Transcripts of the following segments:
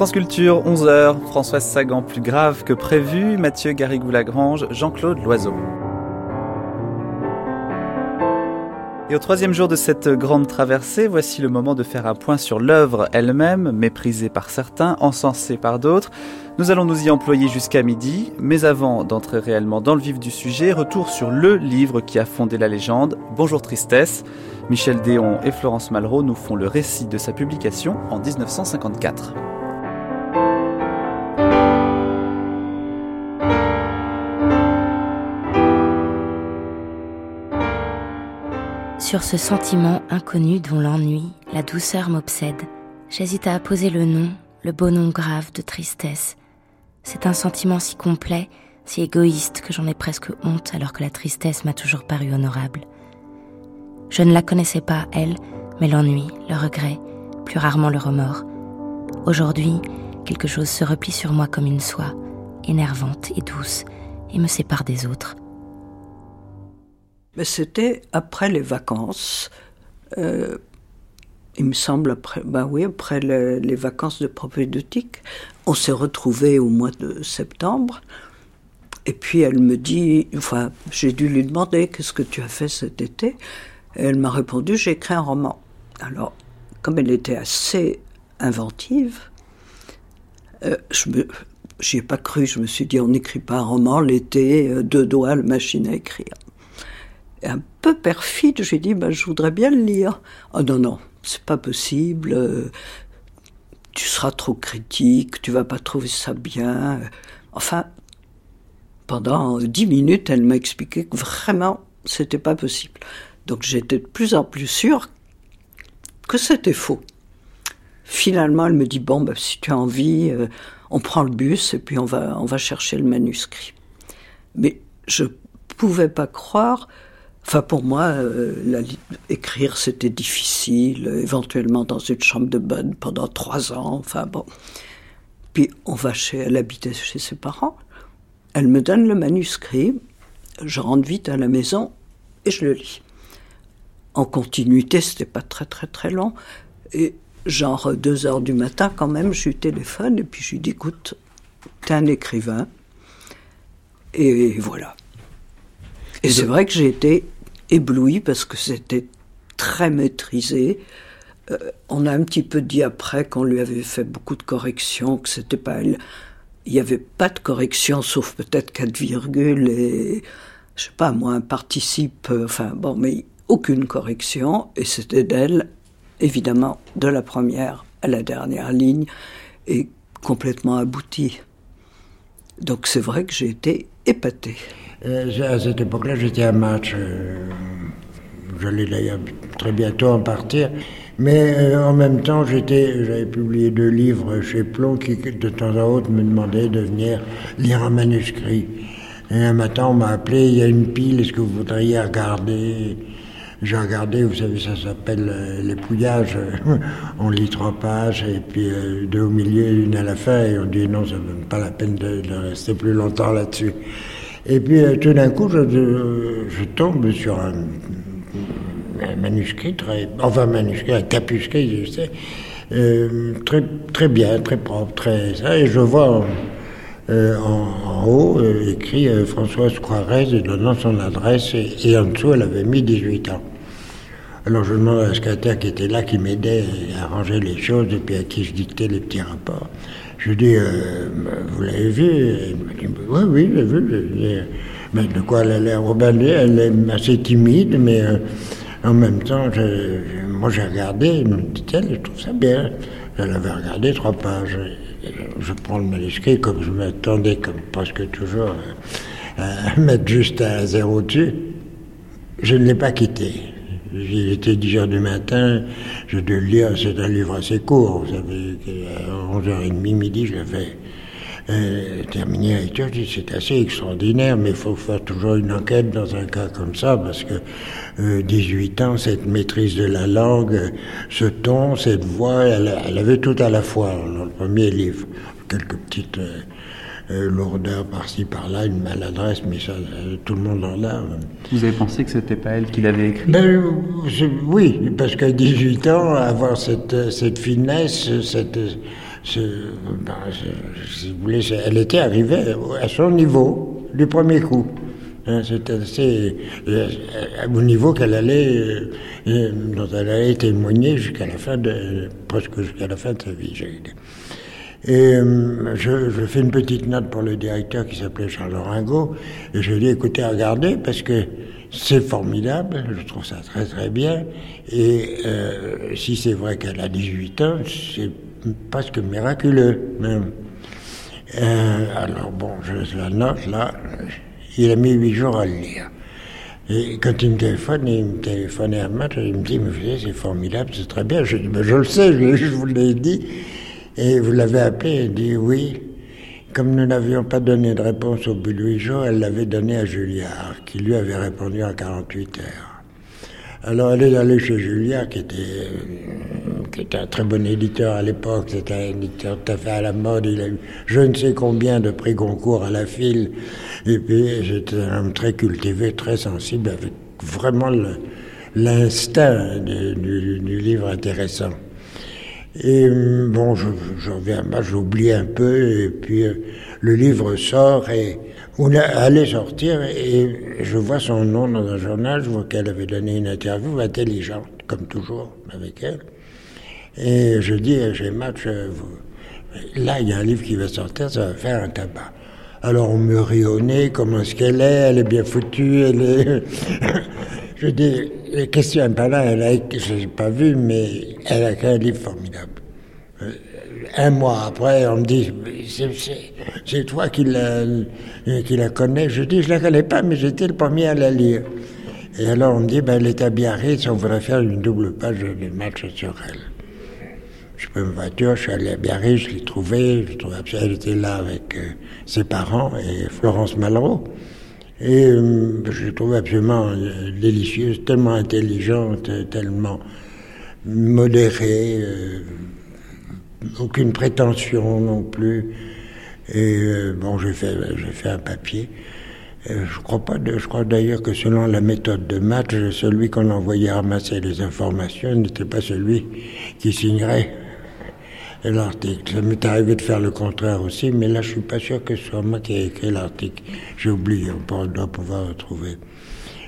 France Culture, 11h, Françoise Sagan plus grave que prévu, Mathieu Garrigou-Lagrange, Jean-Claude Loiseau. Et au troisième jour de cette grande traversée, voici le moment de faire un point sur l'œuvre elle-même, méprisée par certains, encensée par d'autres. Nous allons nous y employer jusqu'à midi, mais avant d'entrer réellement dans le vif du sujet, retour sur le livre qui a fondé la légende, Bonjour Tristesse. Michel Déon et Florence Malraux nous font le récit de sa publication en 1954. Sur ce sentiment inconnu dont l'ennui, la douceur m'obsède, j'hésite à apposer le nom, le beau nom grave de tristesse. C'est un sentiment si complet, si égoïste que j'en ai presque honte alors que la tristesse m'a toujours paru honorable. Je ne la connaissais pas, elle, mais l'ennui, le regret, plus rarement le remords. Aujourd'hui, quelque chose se replie sur moi comme une soie, énervante et douce, et me sépare des autres. C'était après les vacances. Euh, il me semble après, bah oui, après les, vacances de propédeutique, on s'est retrouvés au mois de septembre. Et puis elle me dit, enfin, j'ai dû lui demander qu'est-ce que tu as fait cet été? Et elle m'a répondu, j'ai écrit un roman. Alors, comme elle était assez inventive, euh, j'y ai pas cru. Je me suis dit, on n'écrit pas un roman l'été, euh, deux doigts, la machine à écrire un peu perfide, j'ai dit ben, je voudrais bien le lire. Ah non, non, c'est pas possible. Euh, tu seras trop critique, tu vas pas trouver ça bien. Enfin, pendant dix minutes, elle m'a expliqué que vraiment, c'était pas possible. Donc j'étais de plus en plus sûre que c'était faux. Finalement, elle me dit bon, ben, si tu as envie, euh, on prend le bus et puis on va, on va chercher le manuscrit. Mais je pouvais pas croire Enfin, pour moi, euh, écrire, c'était difficile, éventuellement dans une chambre de bonne pendant trois ans. Enfin, bon. Puis, on va chez, elle habitait chez ses parents. Elle me donne le manuscrit. Je rentre vite à la maison et je le lis. En continuité, c'était pas très, très, très long. Et genre deux heures du matin, quand même, je lui téléphone et puis je lui dis écoute, t'es un écrivain. Et voilà. Et c'est vrai que j'ai été ébloui parce que c'était très maîtrisé. Euh, on a un petit peu dit après qu'on lui avait fait beaucoup de corrections, que c'était pas elle. Il n'y avait pas de correction, sauf peut-être quatre virgules et, je sais pas, moi, un participe, euh, enfin bon, mais aucune correction, et c'était d'elle, évidemment, de la première à la dernière ligne, et complètement abouti. Donc c'est vrai que j'ai été épaté. Euh, à cette époque-là, j'étais à match. Euh, j'allais d'ailleurs très bientôt en partir. Mais euh, en même temps, j'avais publié deux livres chez Plon qui, de temps à autre, me demandaient de venir lire un manuscrit. Et un matin, on m'a appelé, il y a une pile, est-ce que vous voudriez regarder? J'ai regardé, vous savez, ça s'appelle l'épouillage. on lit trois pages, et puis deux au milieu, une à la fin, et on dit non, ça ne vaut pas la peine de rester plus longtemps là-dessus. Et puis euh, tout d'un coup, je, tombe sur un, manuscrit, très, enfin manuscrit, un capuscrit, je sais, euh, très, très bien, très propre, très et je vois euh, en, haut écrit Françoise Croirez et donnant son adresse, et, en dessous elle avait mis 18 ans. Alors je demande à un secrétaire qui était là, qui m'aidait à arranger les choses, et puis à qui je dictais les petits rapports. Je dis, euh, vous l'avez vu? Il dit, oui, oui, j'ai vu. Mais de quoi elle a l'air Elle est assez timide, mais euh, en même temps, moi j'ai regardé, me dit-elle, je trouve ça bien. Elle avait regardé trois pages. Je prends le manuscrit comme je m'attendais, comme presque toujours, à mettre juste à zéro dessus. Je ne l'ai pas quitté. Il était 10 heures du matin, je devais le lire, c'est un livre assez court, vous savez, à 11h30, midi, je l'avais euh, terminé la lecture, c'est assez extraordinaire, mais il faut faire toujours une enquête dans un cas comme ça, parce que 18 euh, ans, cette maîtrise de la langue, ce ton, cette voix, elle, avait tout à la fois dans le premier livre, quelques petites... Euh, euh, lourdeur par-ci par-là, une maladresse, mais ça, euh, tout le monde en a. Vous avez pensé que c'était pas elle qui l'avait écrit? Ben, Oui, parce qu'à 18 ans, avoir cette, cette finesse, cette, ben, si vous voulez, elle était arrivée à son niveau du premier coup. Hein, C'était assez euh, au niveau qu'elle allait, euh, euh, dont elle allait témoigner jusqu'à la fin de, presque jusqu'à la fin de sa vie. Et je, je, fais une petite note pour le directeur qui s'appelait Charles Ringo, et je lui dis écoutez, regardez, parce que c'est formidable, je trouve ça très très bien, et euh, si c'est vrai qu'elle a 18 ans, c'est presque miraculeux. Euh, alors bon, je la note là, il a mis huit jours à le lire. Et quand il me téléphone, il me téléphonait un match, il me dit, mais c'est formidable, c'est très bien. Je dis, je le sais, je, vous l'ai dit. Et vous l'avez appelé, il dit oui. Comme nous n'avions pas donné de réponse au bout de huit jours, elle l'avait donné à Julliard, qui lui avait répondu en 48 heures. Alors elle est allée chez Julien, qui était, euh, qui était un très bon éditeur à l'époque, c'était un éditeur tout à fait à la mode, il a eu je ne sais combien de prix concours à la file, et puis j'étais un homme très cultivé, très sensible, avec vraiment l'instinct du, livre intéressant. Et euh, bon, j'en viens, j'oublie un peu, et puis euh, le livre sort et on allait sortir et je vois son nom dans un journal, je vois qu'elle avait donné une interview intelligente, comme toujours avec elle. Et je dis, j'ai match, là il y a un livre qui va sortir, ça va faire un tabac. Alors on me nez, comment est-ce qu'elle est, elle est bien foutue, elle est... je dis, question pas là, elle a, je l'ai pas vu, mais elle a un livre formidable. Euh, un mois après, on me dit, c'est toi qui la, connais. Je dis, je la connais pas, mais j'étais le premier à la lire. Et alors on me dit, ben, elle est à Biarritz, on voudrait faire une double page de match sur elle. Je prends une voiture, je suis allé à Biarritz, je l'ai trouvée, je trouvais elle était là avec euh, ses parents et Florence Malraux. Et euh, je l'ai trouvée absolument euh, délicieuse, tellement intelligente, tellement modérée aucune prétention non plus. Et euh, bon, j'ai fait, j'ai fait un papier. Euh, je crois pas, je crois d'ailleurs que selon la méthode de match, celui qu'on envoyait ramasser les informations n'était pas celui qui signerait l'article. Ça m'est arrivé de faire le contraire aussi, mais là, je suis pas sûr que ce soit moi qui ai écrit l'article. J'ai oublié, on doit pouvoir retrouver.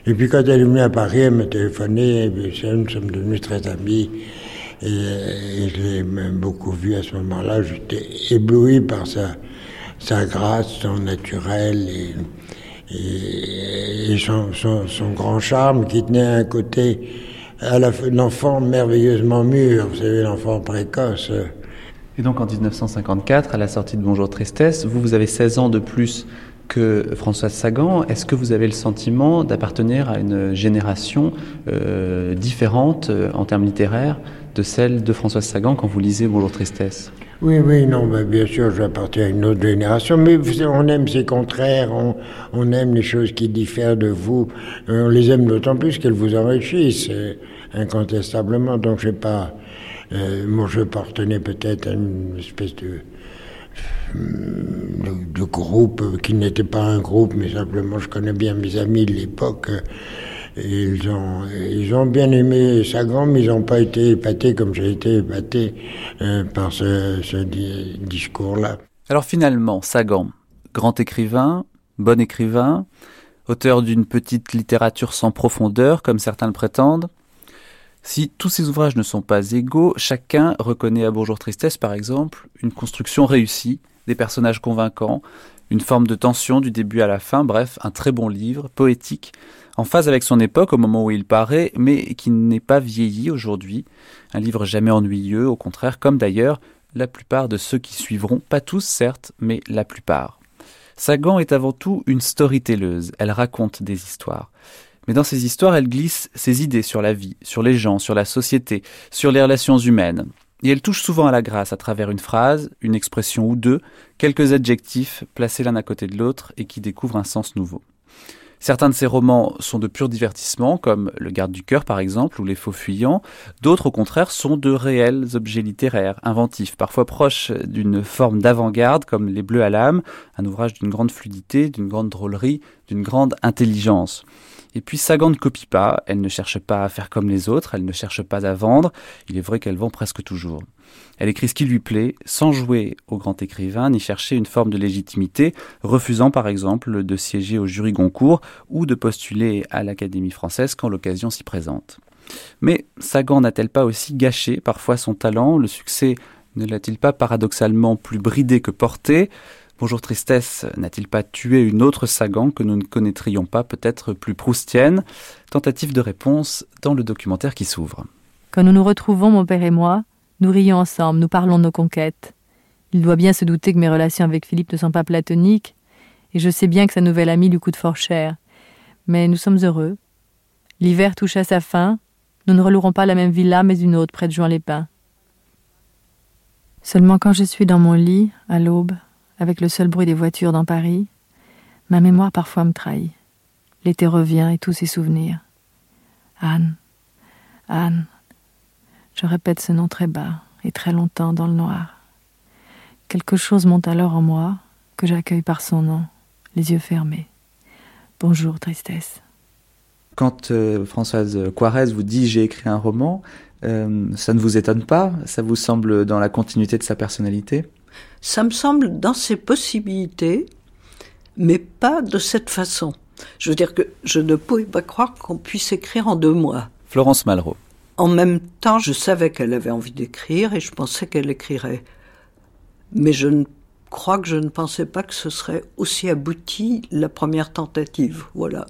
Et puis quand elle est venue à Paris, elle m'a téléphoné, et nous sommes devenus très amis. Et, je l'ai même beaucoup vu à ce moment-là. J'étais ébloui par sa, grâce, son naturel et, et, son, son, grand charme qui tenait à un côté à l'enfant merveilleusement mûr, vous savez, l'enfant précoce. Et donc en 1954, à la sortie de Bonjour Tristesse, vous, vous avez 16 ans de plus que Françoise Sagan. Est-ce que vous avez le sentiment d'appartenir à une génération euh, différente euh, en termes littéraires de celle de Françoise Sagan quand vous lisez Bonjour Tristesse? Oui, oui, non, bah, bien sûr, j'appartiens à une autre génération, mais on aime ces contraires, on, aime les choses qui diffèrent de vous, on les aime d'autant plus qu'elles vous enrichissent, euh, incontestablement, donc je sais pas, euh, moi je appartenais peut-être à une espèce de, de, groupe qui n'était pas un groupe, mais simplement je connais bien mes amis de l'époque, ils ont, ils ont bien aimé Sagan, mais ils n'ont pas été épatés comme j'ai été épaté euh, par ce, discours-là. Alors finalement, Sagan, grand écrivain, bon écrivain, auteur d'une petite littérature sans profondeur, comme certains le prétendent. Si tous ces ouvrages ne sont pas égaux, chacun reconnaît à Bourgeois Tristesse, par exemple, une construction réussie, des personnages convaincants, une forme de tension du début à la fin, bref, un très bon livre, poétique, en phase avec son époque au moment où il paraît, mais qui n'est pas vieilli aujourd'hui. Un livre jamais ennuyeux, au contraire, comme d'ailleurs la plupart de ceux qui suivront, pas tous certes, mais la plupart. Sagan est avant tout une storytelleuse, elle raconte des histoires. Mais dans ces histoires, elle glisse ses idées sur la vie, sur les gens, sur la société, sur les relations humaines. Et elle touche souvent à la grâce à travers une phrase, une expression ou deux, quelques adjectifs placés l'un à côté de l'autre et qui découvrent un sens nouveau. Certains de ces romans sont de pur divertissement, comme Le Garde du Cœur par exemple, ou Les Faux Fuyants. D'autres, au contraire, sont de réels objets littéraires, inventifs, parfois proches d'une forme d'avant-garde, comme Les Bleus à l'âme, un ouvrage d'une grande fluidité, d'une grande drôlerie, d'une grande intelligence. Et puis Sagan ne copie pas, elle ne cherche pas à faire comme les autres, elle ne cherche pas à vendre, il est vrai qu'elle vend presque toujours. Elle écrit ce qui lui plaît, sans jouer au grand écrivain, ni chercher une forme de légitimité, refusant par exemple de siéger au jury Goncourt ou de postuler à l'Académie française quand l'occasion s'y présente. Mais Sagan n'a-t-elle pas aussi gâché parfois son talent? Le succès ne l'a-t-il pas paradoxalement plus bridé que porté? Bonjour Tristesse n'a-t-il pas tué une autre Sagan que nous ne connaîtrions pas peut-être plus proustienne? Tentative de réponse dans le documentaire qui s'ouvre. Quand nous nous retrouvons, mon père et moi, nous rions ensemble, nous parlons de nos conquêtes. Il doit bien se douter que mes relations avec Philippe ne sont pas platoniques, et je sais bien que sa nouvelle amie lui coûte fort cher. Mais nous sommes heureux. L'hiver touche à sa fin, nous ne relouerons pas la même villa, mais une autre près de Juan-les-Pins. Seulement quand je suis dans mon lit, à l'aube, avec le seul bruit des voitures dans Paris, ma mémoire parfois me trahit. L'été revient et tous ses souvenirs. Anne, Anne, je répète ce nom très bas et très longtemps dans le noir. Quelque chose monte alors en moi que j'accueille par son nom, les yeux fermés. Bonjour, tristesse. Quand euh, Françoise Quarez vous dit j'ai écrit un roman, euh, ça ne vous étonne pas? Ça vous semble dans la continuité de sa personnalité? Ça me semble dans ses possibilités, mais pas de cette façon. Je veux dire que je ne pouvais pas croire qu'on puisse écrire en deux mois. Florence Malraux. En même temps, je savais qu'elle avait envie d'écrire et je pensais qu'elle écrirait. Mais je ne crois que je ne pensais pas que ce serait aussi abouti la première tentative. Voilà.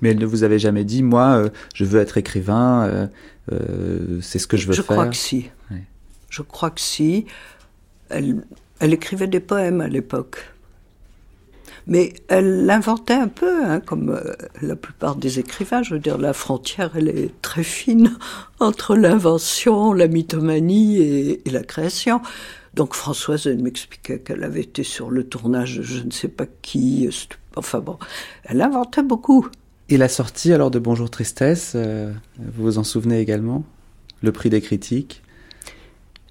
Mais elle ne vous avait jamais dit, moi, euh, je veux être écrivain, euh, euh, c'est ce que je veux je faire. Je crois que si. Je crois que si. Elle, elle écrivait des poèmes à l'époque. Mais elle l'inventait un peu, hein, comme euh, la plupart des écrivains. Je veux dire, la frontière, elle est très fine entre l'invention, la mythomanie et, la création. Donc Françoise, elle m'expliquait qu'elle avait été sur le tournage de je ne sais pas qui. Enfin bon, elle inventait beaucoup. Et la sortie alors de Bonjour Tristesse, euh, vous vous en souvenez également? Le prix des critiques?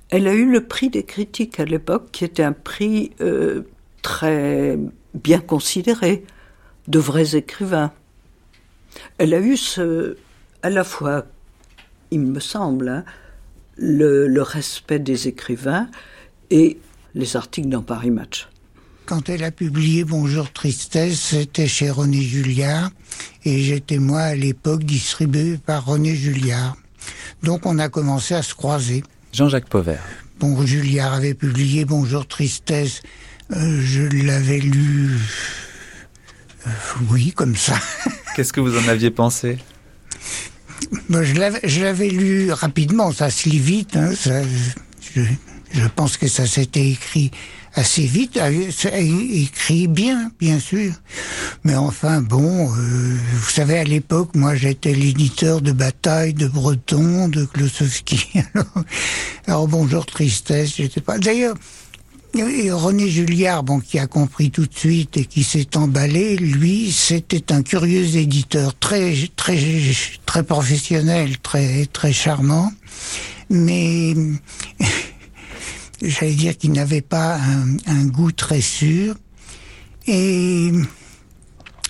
Elle a eu le prix des critiques à l'époque, qui était un prix euh, très bien considéré, de vrais écrivains. Elle a eu à la fois, il me semble, hein, le, le respect des écrivains et les articles dans Paris Match. Quand elle a publié Bonjour Tristesse, c'était chez René Julliard et j'étais moi à l'époque distribué par René Julliard. Donc on a commencé à se croiser. Jean-Jacques Pauvert. Bon, Julliard avait publié Bonjour Tristesse. Euh, je l'avais lu. Euh, oui, comme ça. Qu'est-ce que vous en aviez pensé? Ben, Je l'avais lu rapidement, ça se lit vite. Hein, ça, je, je pense que ça s'était écrit assez vite, écrit bien, bien sûr. Mais enfin, bon, euh, vous savez, à l'époque, moi, j'étais l'éditeur de Bataille, de Breton, de Klosowski. Alors, alors bonjour, tristesse, j'étais pas... D'ailleurs, René Julliard, bon, qui a compris tout de suite et qui s'est emballé, lui, c'était un curieux éditeur, très, très, très professionnel, très, très charmant, mais j'allais dire qu'il n'avait pas un, un, goût très sûr. Et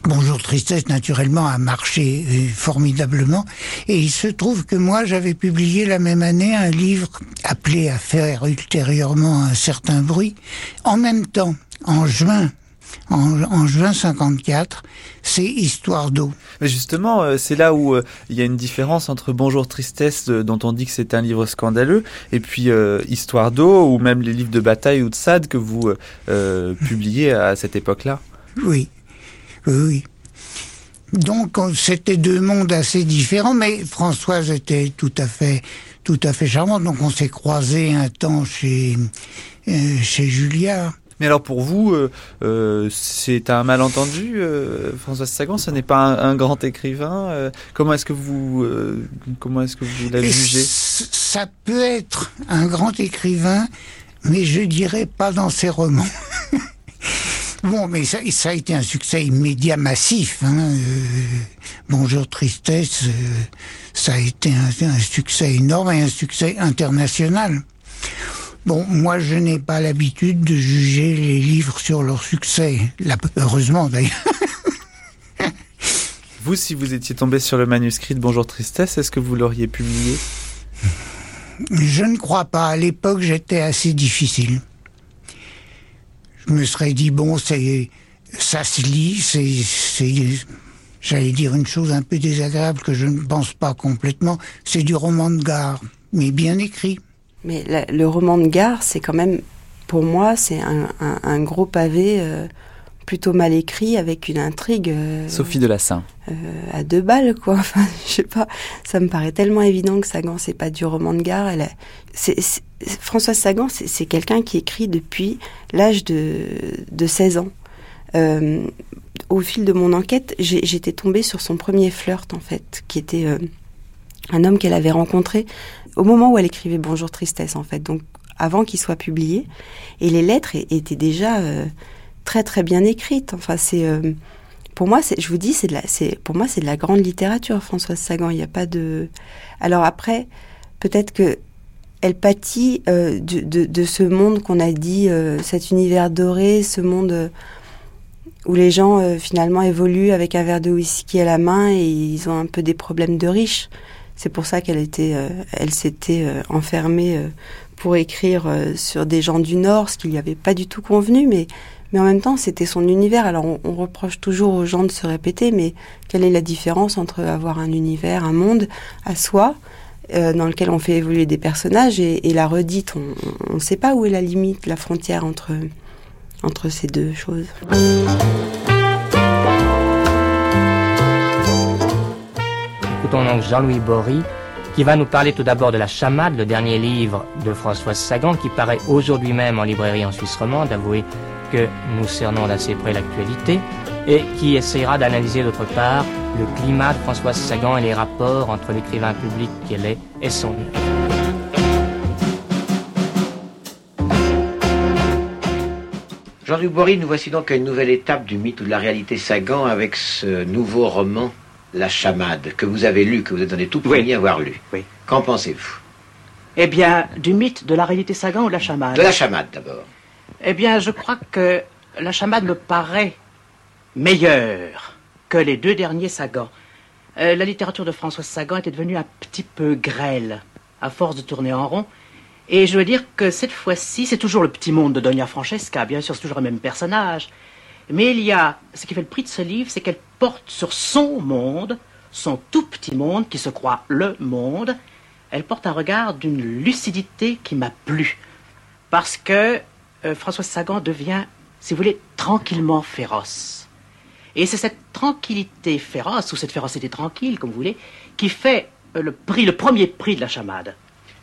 Bonjour Tristesse, naturellement, a marché euh, formidablement. Et il se trouve que moi, j'avais publié la même année un livre appelé à faire ultérieurement un certain bruit. En même temps, en juin en, en, juin 54, c'est Histoire d'eau. Mais justement, euh, c'est là où euh, il y a une différence entre Bonjour Tristesse, euh, dont on dit que c'est un livre scandaleux, et puis Histoire d'eau, ou même les livres de bataille ou de Sade que vous publiez à cette époque-là. Oui, oui, oui. Donc c'était deux mondes assez différents, mais Françoise était tout à fait, tout à fait charmante. Donc on s'est croisés un temps chez chez Julliard. Mais alors pour vous, euh, euh, c'est un malentendu, euh, François Sagan, ce n'est pas un, un, grand écrivain. Comment est-ce que vous, comment est-ce que vous l'avez jugé Ça peut être un grand écrivain, mais je dirais pas dans ses romans. bon, mais ça, ça, a été un succès immédiat massif. Hein. Bonjour Tristesse, ça a été un, un succès énorme et un succès international. Bon, moi, je n'ai pas l'habitude de juger les livres sur leur succès. Là, heureusement, d'ailleurs. Vous, si vous étiez tombé sur le manuscrit de Bonjour Tristesse, est-ce que vous l'auriez publié? Je ne crois pas. À l'époque, j'étais assez difficile. Je me serais dit, bon, c'est, ça se lit, c'est, j'allais dire une chose un peu désagréable que je ne pense pas complètement, c'est du roman de gare, mais bien écrit. Mais le roman de gare, c'est quand même, pour moi, c'est un, gros pavé euh, plutôt mal écrit avec une intrigue. Euh, Sophie de Lassin. Euh, à deux balles, quoi. Enfin, je sais pas. Ça me paraît tellement évident que Sagan, c'est pas du roman de gare. Elle c'est, Françoise Sagan, c'est, quelqu'un qui écrit depuis l'âge de, de 16 ans. Euh, au fil de mon enquête, j'étais tombée sur son premier flirt, en fait, qui était un homme qu'elle avait rencontré au moment où elle écrivait Bonjour Tristesse, en fait. Donc, avant qu'il soit publié. Et les lettres étaient déjà très très bien écrite. Enfin, c'est euh, pour moi, je vous dis, c'est de pour moi c'est de la grande littérature, Françoise Sagan. Il n'y a pas de. Alors après, peut-être que elle pâtit euh, de, de, ce monde qu'on a dit, euh, cet univers doré, ce monde où les gens finalement évoluent avec un verre de whisky à la main et ils ont un peu des problèmes de riches. C'est pour ça qu'elle était, elle s'était enfermée pour écrire sur des gens du Nord, ce qui lui avait pas du tout convenu, mais mais en même temps, c'était son univers. Alors, on, reproche toujours aux gens de se répéter, mais quelle est la différence entre avoir un univers, un monde à soi, euh, dans lequel on fait évoluer des personnages, et, la redite? On ne sait pas où est la limite, la frontière entre, entre ces deux choses. Jean-Louis Bory qui va nous parler tout d'abord de La Chamade, le dernier livre de Françoise Sagan, qui paraît aujourd'hui même en librairie en Suisse romande. Avouez que nous cernons d'assez près l'actualité et qui essayera d'analyser d'autre part le climat de Françoise Sagan et les rapports entre l'écrivain public qu'elle est et son Jean-Luc Bory, nous voici donc à une nouvelle étape du mythe ou de la réalité Sagan avec ce nouveau roman, La Chamade, que vous avez lu, que vous êtes donné tout premier à avoir lu. Oui. Qu'en pensez-vous? Eh bien, du mythe de la réalité Sagan ou de la Chamade? De la Chamade d'abord. Eh bien, je crois que la chamade me paraît meilleure que les deux derniers Sagan. Euh, la littérature de François Sagan était devenue un petit peu grêle, à force de tourner en rond. Et je veux dire que cette fois-ci, c'est toujours le petit monde de Donia Francesca, bien sûr, c'est toujours le même personnage. Mais il y a, ce qui fait le prix de ce livre, c'est qu'elle porte sur son monde, son tout petit monde qui se croit le monde, elle porte un regard d'une lucidité qui m'a plu. Parce que euh, François Sagan devient, si vous voulez, tranquillement féroce. Et c'est cette tranquillité féroce, ou cette férocité tranquille, comme vous voulez, qui fait euh, le prix, le premier prix de la chamade.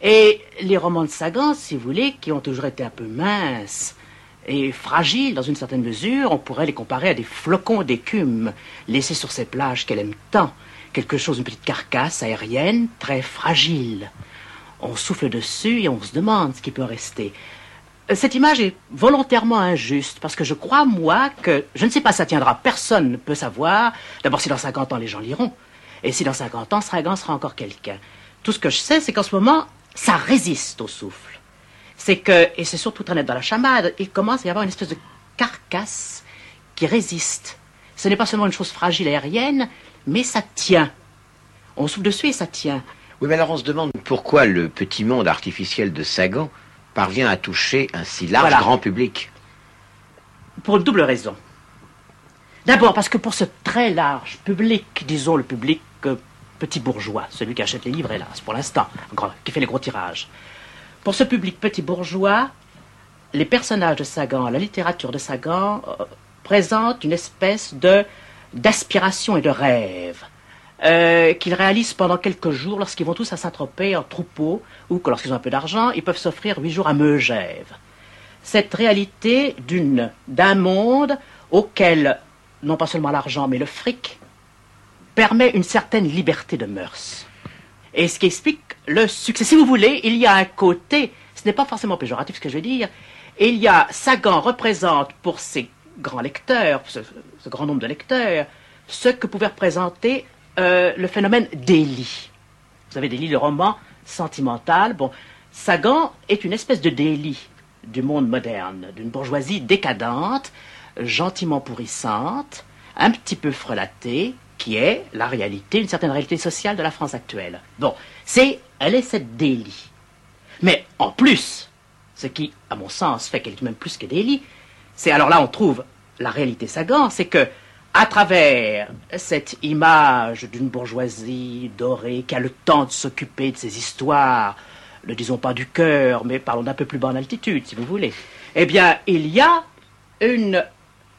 Et les romans de Sagan, si vous voulez, qui ont toujours été un peu minces et fragiles dans une certaine mesure, on pourrait les comparer à des flocons d'écume laissés sur ces plages qu'elle aime tant. Quelque chose, une petite carcasse aérienne très fragile. On souffle dessus et on se demande ce qui peut rester. Euh, cette image est volontairement injuste parce que je crois, moi, que je ne sais pas, ça tiendra, personne ne peut savoir. D'abord, si dans 50 ans les gens liront, et si dans 50 ans Sagan sera encore quelqu'un. Tout ce que je sais, c'est qu'en ce moment, ça résiste au souffle. C'est que, et c'est surtout très net dans la chamade, il commence à y avoir une espèce de carcasse qui résiste. Ce n'est pas seulement une chose fragile aérienne, mais ça tient. On souffle dessus et ça tient. Oui, mais alors on se demande pourquoi le petit monde artificiel de Sagan parvient à toucher un si large grand public Pour une double raison. D'abord parce que pour ce très large public, disons le public euh, petit bourgeois, celui qui achète les livres, hélas, pour l'instant, qui fait les gros tirages, pour ce public petit bourgeois, les personnages de Sagan, la littérature de Sagan, euh, présentent une espèce de d'aspiration et de rêve. Euh, qu'ils réalisent pendant quelques jours lorsqu'ils vont tous à Saint-Tropez en troupeau ou que lorsqu'ils ont un peu d'argent, ils peuvent s'offrir huit jours à Megève. Cette réalité d'une, d'un monde auquel, non pas seulement l'argent, mais le fric, permet une certaine liberté de mœurs. Et ce qui explique le succès. Si vous voulez, il y a un côté, ce n'est pas forcément péjoratif ce que je veux dire, il y a, Sagan représente pour ses grands lecteurs, ce, grand nombre de lecteurs, ce que pouvait représenter euh, le phénomène délit. Vous avez délit, le roman sentimental. Bon, Sagan est une espèce de délit du monde moderne, d'une bourgeoisie décadente, gentiment pourrissante, un petit peu frelatée, qui est la réalité, une certaine réalité sociale de la France actuelle. Bon, c'est, elle est cette délit. Mais en plus, ce qui, à mon sens, fait qu'elle est même plus que délit, c'est alors là on trouve la réalité Sagan, c'est que à travers cette image d'une bourgeoisie dorée qui a le temps de s'occuper de ses histoires, ne disons pas du cœur, mais parlons d'un peu plus bonne altitude, si vous voulez, eh bien, il y a une,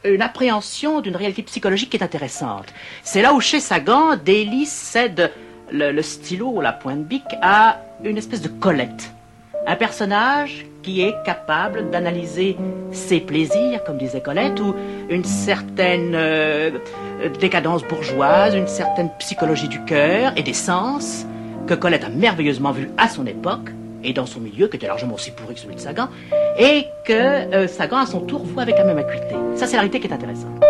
une appréhension d'une réalité psychologique qui est intéressante. C'est là où, chez Sagan, Daly cède le, le stylo ou la pointe bic à une espèce de Colette. Un personnage qui est capable d'analyser ses plaisirs, comme disait Colette, ou une certaine euh, décadence bourgeoise, une certaine psychologie du cœur et des sens, que Colette a merveilleusement vu à son époque, et dans son milieu, qui était largement aussi pourri que celui de Sagan, et que euh, Sagan, à son tour, voit avec la même acuité. Ça, c'est la réalité qui est intéressante.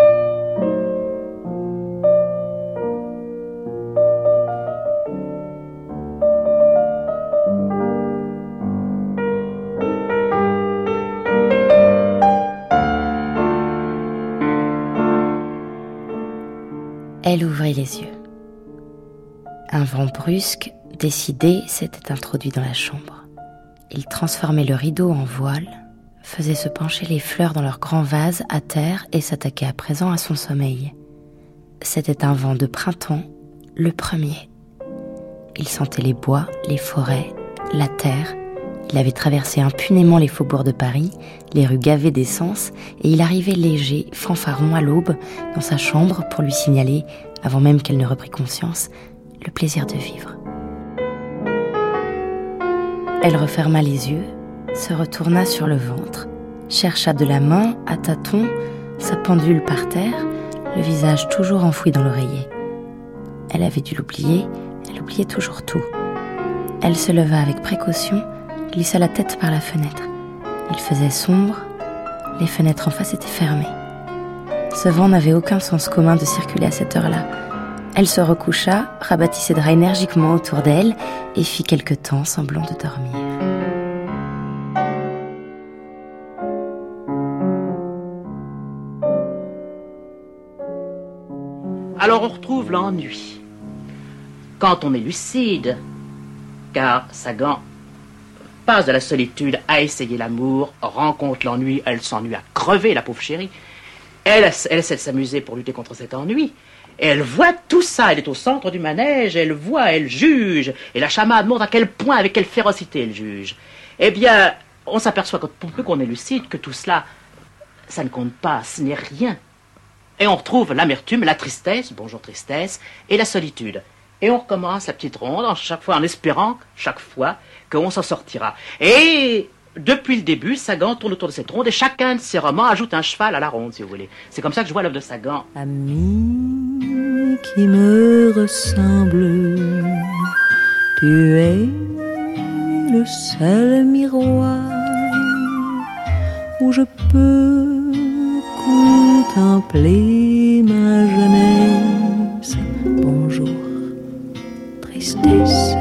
Elle ouvrit les yeux. Un vent brusque, décidé, s'était introduit dans la chambre. Il transformait le rideau en voile, faisait se pencher les fleurs dans leur grand vase à terre et s'attaquait à présent à son sommeil. C'était un vent de printemps, le premier. Il sentait les bois, les forêts, la terre. Il avait traversé impunément les faubourgs de Paris, les rues gavées d'essence, et il arrivait léger, fanfaron à l'aube, dans sa chambre pour lui signaler, avant même qu'elle ne reprit conscience, le plaisir de vivre. Elle referma les yeux, se retourna sur le ventre, chercha de la main, à tâtons, sa pendule par terre, le visage toujours enfoui dans l'oreiller. Elle avait dû l'oublier, elle oubliait toujours tout. Elle se leva avec précaution, glissa la tête par la fenêtre. Il faisait sombre, les fenêtres en face étaient fermées. Ce vent n'avait aucun sens commun de circuler à cette heure-là. Elle se recoucha, rabattit ses draps énergiquement autour d'elle et fit quelque temps semblant de dormir. Alors on retrouve l'ennui. Quand on est lucide, car Sagan passe de la solitude à essayer l'amour, rencontre l'ennui, elle s'ennuie à crever, la pauvre chérie. Elle, elle de s'amuser pour lutter contre cet ennui. Elle voit tout ça, elle est au centre du manège, elle voit, elle juge. Et la chamade montre à quel point, avec quelle férocité elle juge. Eh bien, on s'aperçoit, pour peu qu'on est lucide, que tout cela, ça ne compte pas, ce n'est rien. Et on retrouve l'amertume, la tristesse, bonjour tristesse, et la solitude. Et on recommence la petite ronde, chaque fois en espérant, chaque fois, qu'on s'en sortira. Et depuis le début, Sagan tourne autour de cette ronde et chacun de ses romans ajoute un cheval à la ronde, si vous voulez. C'est comme ça que je vois l'œuvre de Sagan. Ami qui me ressemble, tu es le seul miroir où je peux contempler ma jeunesse. Bonjour, tristesse.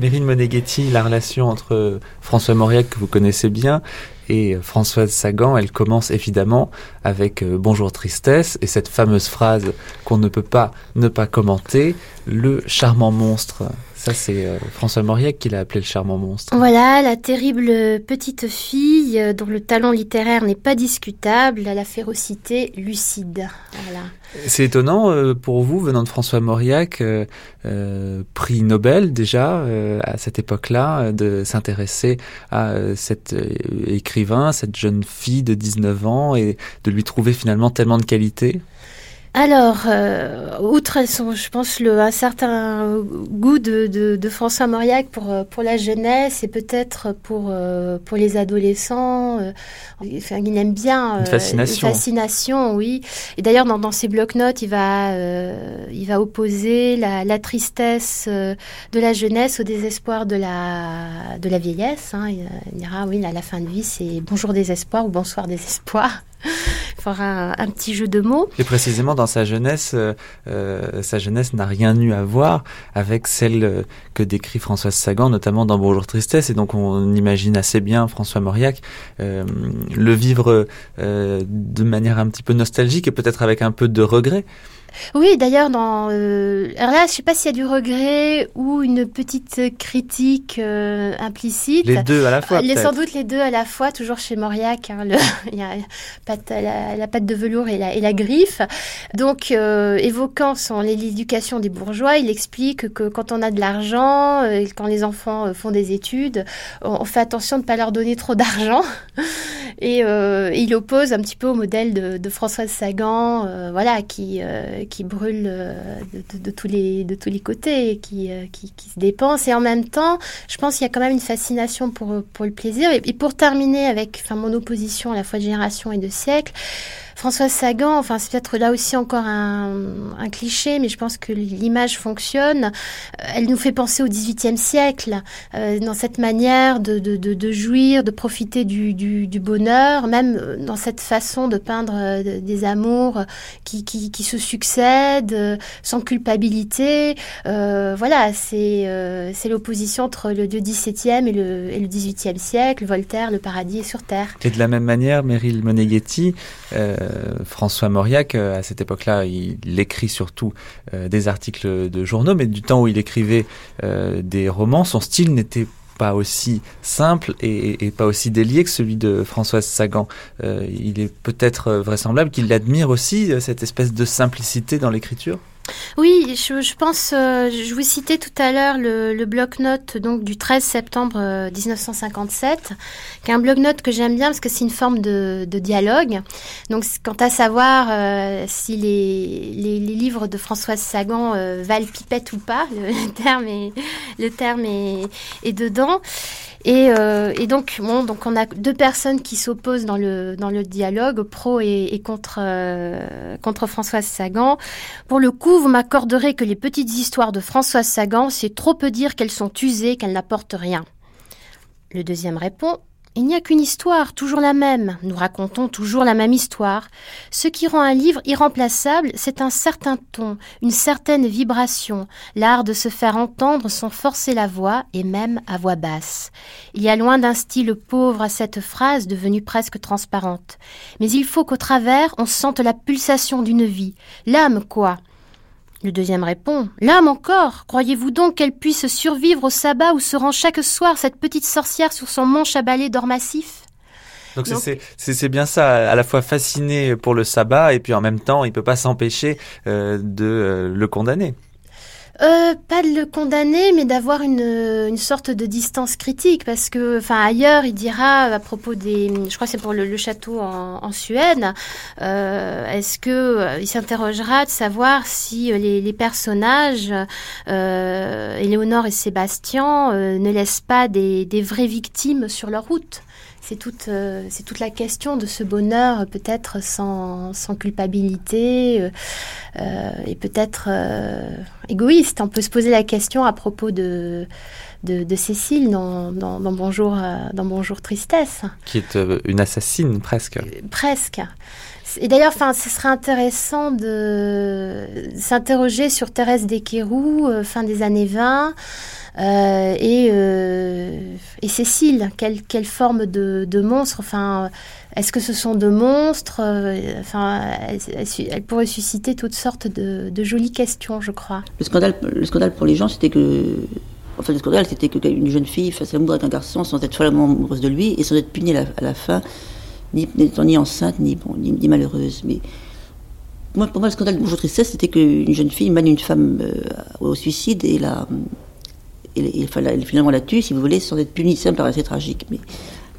Mérine Moneghetti, la relation entre François Mauriac, que vous connaissez bien, et Françoise Sagan, elle commence évidemment avec euh, Bonjour Tristesse et cette fameuse phrase qu'on ne peut pas ne pas commenter, le charmant monstre. Ça, c'est euh, François Mauriac qui l'a appelé le charmant monstre. Voilà, la terrible petite fille euh, dont le talent littéraire n'est pas discutable, à la férocité lucide. Voilà. C'est étonnant euh, pour vous, venant de François Mauriac, euh, prix Nobel déjà à cette époque-là, de s'intéresser à cet écrivain, cette jeune fille de 19 ans et de lui trouver finalement tellement de qualités Alors, euh, outre son, je pense, le, un certain goût de, de, de François Mauriac pour, euh, pour la jeunesse et peut-être pour, euh, pour les adolescents, euh, enfin, il aime bien Une fascination. une fascination, oui. Et d'ailleurs, dans, dans ses blocs-notes, il va, euh, il va opposer la, la tristesse euh, de la jeunesse au désespoir de la, de la vieillesse. hein. Il, il dira, oui, à la fin de vie, c'est bonjour désespoir ou bonsoir désespoir. Fera un, petit jeu de mots. Et précisément dans sa jeunesse, euh, euh, sa jeunesse n'a rien eu à voir avec celle euh, que décrit Françoise Sagan, notamment dans Bonjour Tristesse. Et donc on imagine assez bien François Mauriac le vivre de manière un petit peu nostalgique et peut-être avec un peu de regret. Oui, d'ailleurs, dans euh, alors là, je sais pas s'il y a du regret ou une petite critique euh, implicite. Les deux à la fois. Les, peut-être. sans doute les deux à la fois, toujours chez Mauriac. hein, le- il y a patte- la, la patte de velours et la, et la griffe. Donc, euh, évoquant son l'éducation des bourgeois, il explique que quand on a de l'argent, euh, quand les enfants euh, font des études, on, on fait attention de ne pas leur donner trop d'argent. Et euh, il oppose un petit peu au modèle de, de Françoise Sagan, euh, voilà, qui euh, qui brûle euh, de, tous les côtés, et qui, euh, qui se dépense. Et en même temps, je pense qu'il y a quand même une fascination pour le plaisir. Et, et pour terminer avec, enfin, mon opposition à la fois de génération et de siècle. Françoise Sagan, enfin c'est peut-être là aussi encore un, cliché, mais je pense que l'image fonctionne. Euh, Elle nous fait penser au XVIIIe siècle, euh, dans cette manière de, de, de, jouir, de profiter du, bonheur, même euh, dans cette façon de peindre des amours qui, qui, qui se succèdent, sans culpabilité. Voilà, c'est l'opposition entre le XVIIe et le, et le XVIIIe siècle, Voltaire, le paradis est sur terre. Et de la même manière, Meryl Moneghetti, François Mauriac, euh, à cette époque-là, il, écrit surtout euh, des articles de journaux, mais du temps où il écrivait euh, des romans, son style n'était pas aussi simple et, pas aussi délié que celui de Françoise Sagan. Euh, il est peut-être euh, vraisemblable qu'il admire aussi euh, cette espèce de simplicité dans l'écriture? Oui, je, pense, euh, je vous citais tout à l'heure le, bloc-notes donc du 13 septembre euh, 1957, qui est un bloc-notes que j'aime bien parce que c'est une forme de, dialogue. Donc, quant à savoir euh, si les, livres de Françoise Sagan euh, valent pipette ou pas, le, terme est dedans. Et, euh, donc, on a deux personnes qui s'opposent dans le, dialogue, pro et, et contre, euh, contre Françoise Sagan. Pour le coup, vous m'accorderez que les petites histoires de Françoise Sagan, c'est trop peu dire qu'elles sont usées, qu'elles n'apportent rien. Le deuxième répond Il n'y a qu'une histoire, toujours la même. Nous racontons toujours la même histoire. Ce qui rend un livre irremplaçable, c'est un certain ton, une certaine vibration, l'art de se faire entendre sans forcer la voix et même à voix basse. Il y a loin d'un style pauvre à cette phrase devenue presque transparente. Mais il faut qu'au travers, on sente la pulsation d'une vie. L'âme, quoi. Le deuxième répond L'âme encore Croyez-vous donc qu'elle puisse survivre au sabbat où se rend chaque soir cette petite sorcière sur son manche à balai d'or massif? Donc c'est- bien ça, à la fois fasciné pour le sabbat et puis en même temps, il peut pas s'empêcher euh, de euh, le condamner. Euh, pas de le condamner, mais d'avoir une, une sorte de distance critique, parce que, enfin, ailleurs, il dira à propos des, je crois c'est pour le, château en, Suède, euh, est-ce que euh, il s'interrogera de savoir si euh, les, les personnages, euh, Éléonore et Sébastien, euh, ne laissent pas des, des vraies victimes sur leur route. C'est toute, euh, c'est toute la question de ce bonheur, peut-être sans, sans culpabilité, euh, euh, et peut-être euh, égoïste. On peut se poser la question à propos de, de, de Cécile dans, dans, dans Bonjour, dans Bonjour Tristesse. Qui est une assassine presque. Presque. Et d'ailleurs, enfin, ce serait intéressant de s'interroger sur Thérèse Desqueroux, euh, fin des années 20, euh, et, euh, et Cécile. Quelle, quelle forme de, monstre Enfin, est-ce que ce sont de monstres Euh, Enfin, elle, elle, pourrait susciter toutes sortes de, jolies questions, je crois. Le scandale, le scandale pour les gens, c'était que. Enfin, le scandale, c'était qu'une jeune fille fasse l'amour avec un garçon sans être follement amoureuse de lui et sans être punie à la, fin, ni n'étant ni enceinte, ni, bon, ni, malheureuse. Mais moi, pour moi, le scandale de Bonjour Tristesse, c'était qu'une jeune fille mène une femme au suicide et, la, et, et, finalement tue, si vous voulez, sans être punie. Ça me paraissait tragique. Mais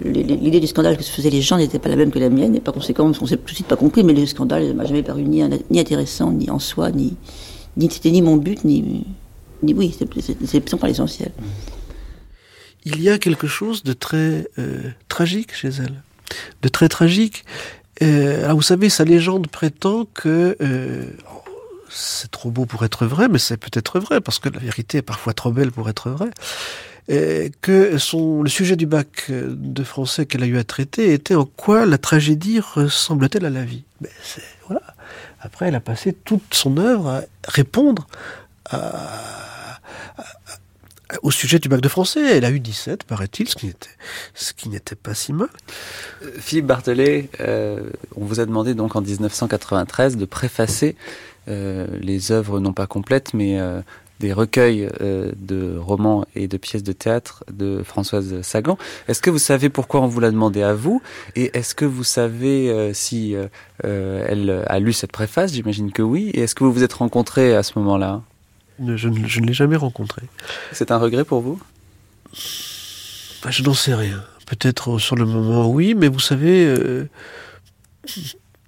l'idée du scandale que se faisaient les gens n'était pas la même que la mienne, et par conséquent, on s'est tout de suite pas compris, mais le scandale ne m'a jamais paru ni, intéressant, ni en soi, ni, c'était ni mon but, ni, ni oui, c'est- pas l'essentiel. il y a quelque chose de très euh, tragique chez elle, de très tragique. Euh, vous savez, sa légende prétend que euh, c'est trop beau pour être vrai, mais c'est peut-être vrai parce que la vérité est parfois trop belle pour être vraie. que le sujet du bac euh, de français qu'elle a eu à traiter était en quoi la tragédie ressemble-t-elle à la vie? C'est voilà. Après, elle a passé toute son œuvre à répondre au sujet du bac de français. Elle a eu 17, paraît-il, ce qui n'était, pas si mal. Euh, Philippe Barthelet, euh, on vous a demandé donc en 1993 de préfacer les œuvres non pas complètes, mais euh, des recueils euh, de romans et de pièces de théâtre de Françoise Sagan. Est-ce que vous savez pourquoi on vous l'a demandé à vous? Et est-ce que vous savez euh, si euh, euh, elle a lu cette préface? J'imagine que oui. Et est-ce que vous vous êtes rencontrés à ce moment-là? Je, je ne je ne l'ai jamais rencontré. C'est un regret pour vous? Bah, je n'en sais rien. Peut-être sur le moment, oui, mais vous savez, euh,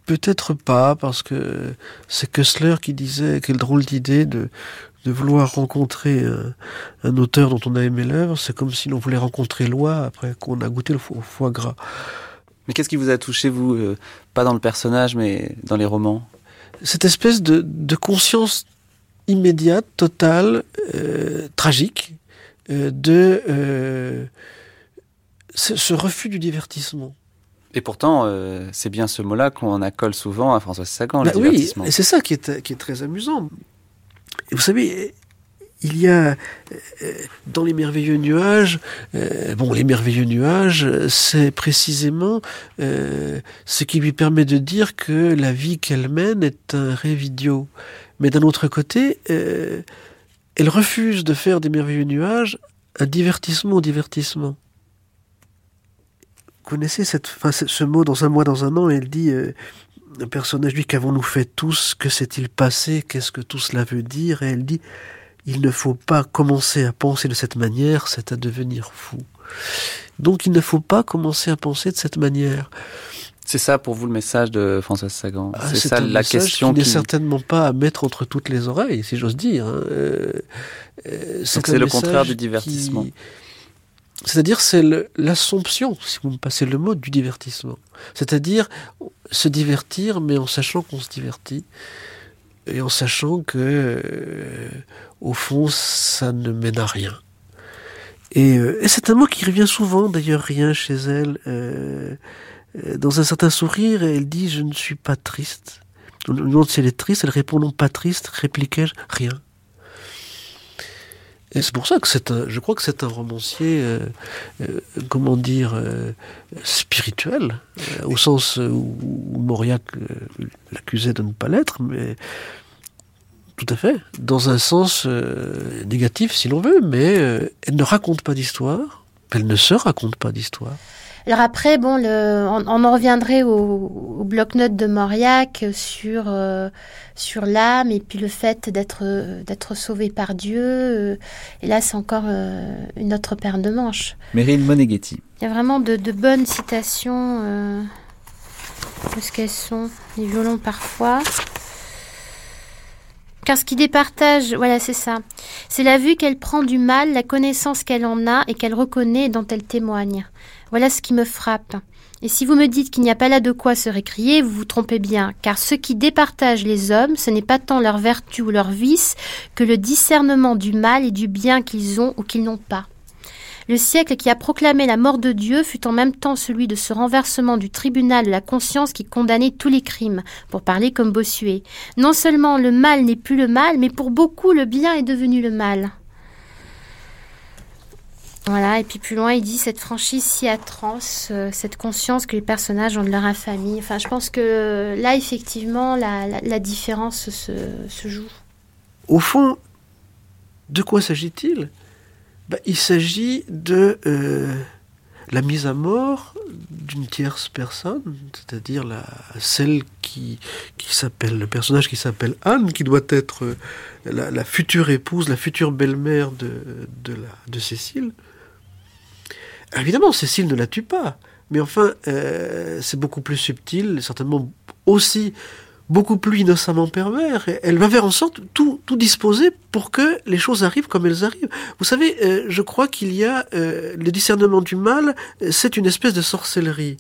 peut-être pas, parce que c'est Kessler qui disait quelle drôle d'idée de, de vouloir rencontrer un, un auteur dont on a aimé l'œuvre. C'est comme si l'on voulait rencontrer Loi après qu'on a goûté le fo- foie gras. Mais qu'est-ce qui vous a touché, vous euh, Pas dans le personnage, mais dans les romans? Cette espèce de, de conscience immédiate, totale, euh, tragique, euh, de euh, ce, ce refus du divertissement. Et pourtant, euh, c'est bien ce mot-là qu'on accole souvent à Françoise Sagan, Bah le oui, divertissement. et c'est ça qui est, qui est très amusant. Et vous savez, il y a euh, dans les merveilleux nuages, euh, bon, les merveilleux nuages, c'est précisément euh, ce qui lui permet de dire que la vie qu'elle mène est un rêve idiot. Mais d'un autre côté, elle refuse de faire des merveilleux nuages un divertissement au divertissement. Connaissez cette, enfin, ce mot dans un mois, dans un an, elle dit euh, un personnage dit qu'avons-nous fait tous? Que s'est-il passé? Qu'est-ce que tout cela veut dire? Et elle dit il ne faut pas commencer à penser de cette manière, c'est à devenir fou. Donc il ne faut pas commencer à penser de cette manière. C'est ça pour vous le message de Françoise Sagan Ah, C'est ça un la message question qui n'est qui... certainement pas à mettre entre toutes les oreilles, si j'ose dire. hein. Euh, euh, c'est le contraire du divertissement. qui- C'est-à-dire c'est l'assomption, si vous me passez le mot, du divertissement. C'est-à-dire se divertir, mais en sachant qu'on se divertit et en sachant que, euh, au fond, ça ne mène à rien. Et, euh, c'est un mot qui revient souvent, d'ailleurs, rien chez elle. euh, euh, dans un certain sourire, elle dit Je ne suis pas triste. On lui demande si elle est triste, elle répond Non, pas triste, répliquai-je, rien. Et c'est pour ça que c'est un, je crois que c'est un romancier, euh, euh, comment dire, euh, spirituel, euh, au sens euh, où, où Mauriac l'accusait de ne pas l'être, mais tout à fait, dans un sens négatif si l'on veut, mais elle ne raconte pas d'histoire, elle ne se raconte pas d'histoire. Alors après, bon, le, on, on en reviendrait au, au bloc-notes de Mauriac sur, euh, sur l'âme et puis le fait d'être d'être sauvé par Dieu. et là, c'est encore euh, une autre paire de manches. Meryl Moneghetti. Il y a vraiment de, de bonnes citations. Euh, est-ce qu'elles sont Les violons parfois. Car ce qui départage, voilà, c'est ça. C'est la vue qu'elle prend du mal, la connaissance qu'elle en a et qu'elle reconnaît et dont elle témoigne. Voilà ce qui me frappe. Et si vous me dites qu'il n'y a pas là de quoi se récrier, vous vous trompez bien, car ce qui départage les hommes, ce n'est pas tant leur vertu ou leur vice que le discernement du mal et du bien qu'ils ont ou qu'ils n'ont pas. Le siècle qui a proclamé la mort de Dieu fut en même temps celui de ce renversement du tribunal de la conscience qui condamnait tous les crimes, pour parler comme Bossuet. Non seulement le mal n'est plus le mal, mais pour beaucoup le bien est devenu le mal. Voilà, et puis plus loin, il dit cette franchise si atroce, euh, cette conscience que les personnages ont de leur infamie. Enfin, je pense que euh, là, effectivement, la, la- différence se, joue. Au fond, de quoi s'agit-il? Ben, Il s'agit de euh, la mise à mort d'une tierce personne, c'est-à-dire la, celle qui, qui s'appelle, le personnage qui s'appelle Anne, qui doit être la, future épouse, la future belle-mère de, de Cécile. Évidemment, Cécile ne la tue pas, mais enfin, euh, c'est beaucoup plus subtil, certainement aussi beaucoup plus innocemment pervers. Elle va faire en sorte tout, tout disposer pour que les choses arrivent comme elles arrivent. Vous savez, euh, je crois qu'il y a euh, le discernement du mal, euh, c'est une espèce de sorcellerie.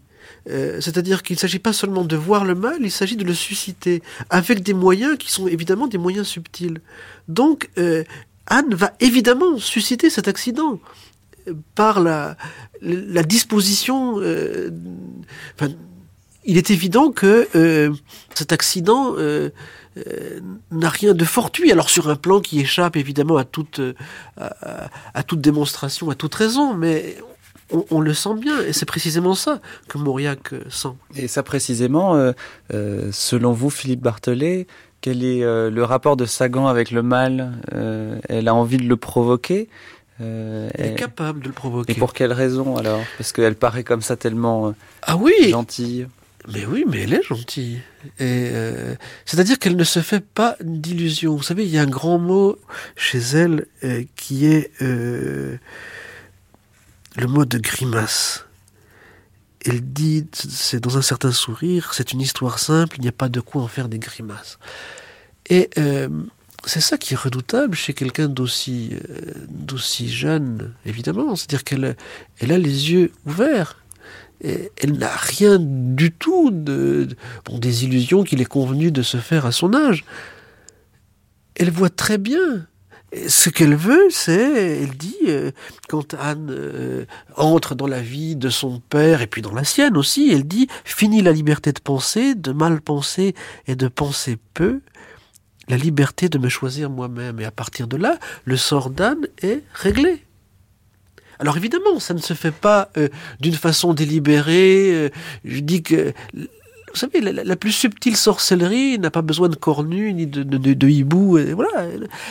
Euh, C'est-à-dire qu'il ne s'agit pas seulement de voir le mal, il s'agit de le susciter avec des moyens qui sont évidemment des moyens subtils. Donc, euh, Anne va évidemment susciter cet accident par la, disposition. euh, il est évident que euh, cet accident euh, n'a rien de fortuit. Alors sur un plan qui échappe évidemment à toute, à, toute démonstration, à toute raison, mais on, le sent bien, et c'est précisément ça que Mauriac sent. Et ça précisément, selon vous, Philippe Barthelet, quel est le rapport de Sagan avec le mal Elle a envie de le provoquer? Euh, Elle est capable de le provoquer. Et pour quelle raison alors? Parce qu'elle paraît comme ça tellement euh, Ah oui gentille. Mais oui, mais elle est gentille. Et euh, c'est-à-dire qu'elle ne se fait pas d'illusions. Vous savez, il y a un grand mot chez elle euh, qui est le mot de grimace. Elle dit, c'est dans un certain sourire, c'est une histoire simple, il n'y a pas de quoi en faire des grimaces. Et c'est ça qui est redoutable chez quelqu'un d'aussi euh, jeune, évidemment. C'est-à-dire qu'elle elle a les yeux ouverts. Et elle n'a rien du tout de, bon, des illusions qu'il est convenu de se faire à son âge. Elle voit très bien. Ce qu'elle veut, c'est, elle dit, euh, quand Anne euh, entre dans la vie de son père et puis dans la sienne aussi, elle dit, fini la liberté de penser, de mal penser et de penser peu, la liberté de me choisir moi-même. Et à partir de là, le sort d'Anne est réglé. Alors évidemment, ça ne se fait pas euh, d'une façon délibérée. euh, je dis que, vous savez, la plus subtile sorcellerie n'a pas besoin de cornu ni de, de, de- de hibou. et voilà,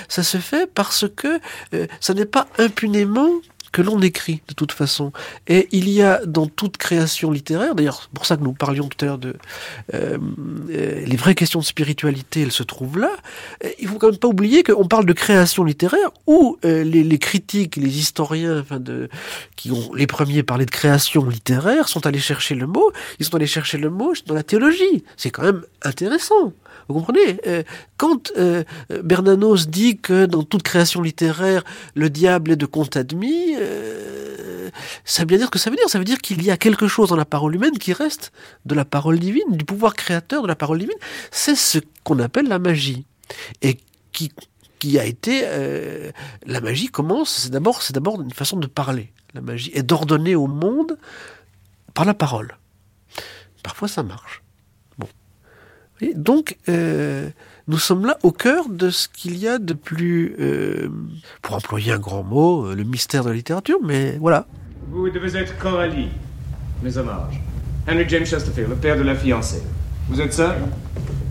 ça se fait parce que euh, ça n'est pas impunément que l'on écrit de toute façon. Et il y a dans toute création littéraire, d'ailleurs c'est pour ça que nous parlions tout à l'heure de euh, euh, les vraies questions de spiritualité, elles se trouvent là. Il faut quand même pas oublier qu'on parle de création littéraire où euh, les, critiques, les historiens, enfin de, qui ont les premiers parlé de création littéraire, sont allés chercher le mot. Ils sont allés chercher le mot dans la théologie. C'est quand même intéressant. Vous comprenez? Quand Bernanos dit que dans toute création littéraire, le diable est de compte admis, euh, ça veut bien dire ce que ça veut dire. Ça veut dire qu'il y a quelque chose dans la parole humaine qui reste de la parole divine, du pouvoir créateur de la parole divine. C'est ce qu'on appelle la magie. Et qui, a été... euh, la magie commence, c'est d'abord, une façon de parler, la magie, et d'ordonner au monde par la parole. Parfois ça marche. Bon. Donc, euh, nous sommes là au cœur de ce qu'il y a de plus, euh, pour employer un grand mot, euh, le mystère de la littérature, mais voilà. Vous devez être Coralie. Mes hommages. Henry James Chesterfield, le père de la fiancée. Vous êtes seul?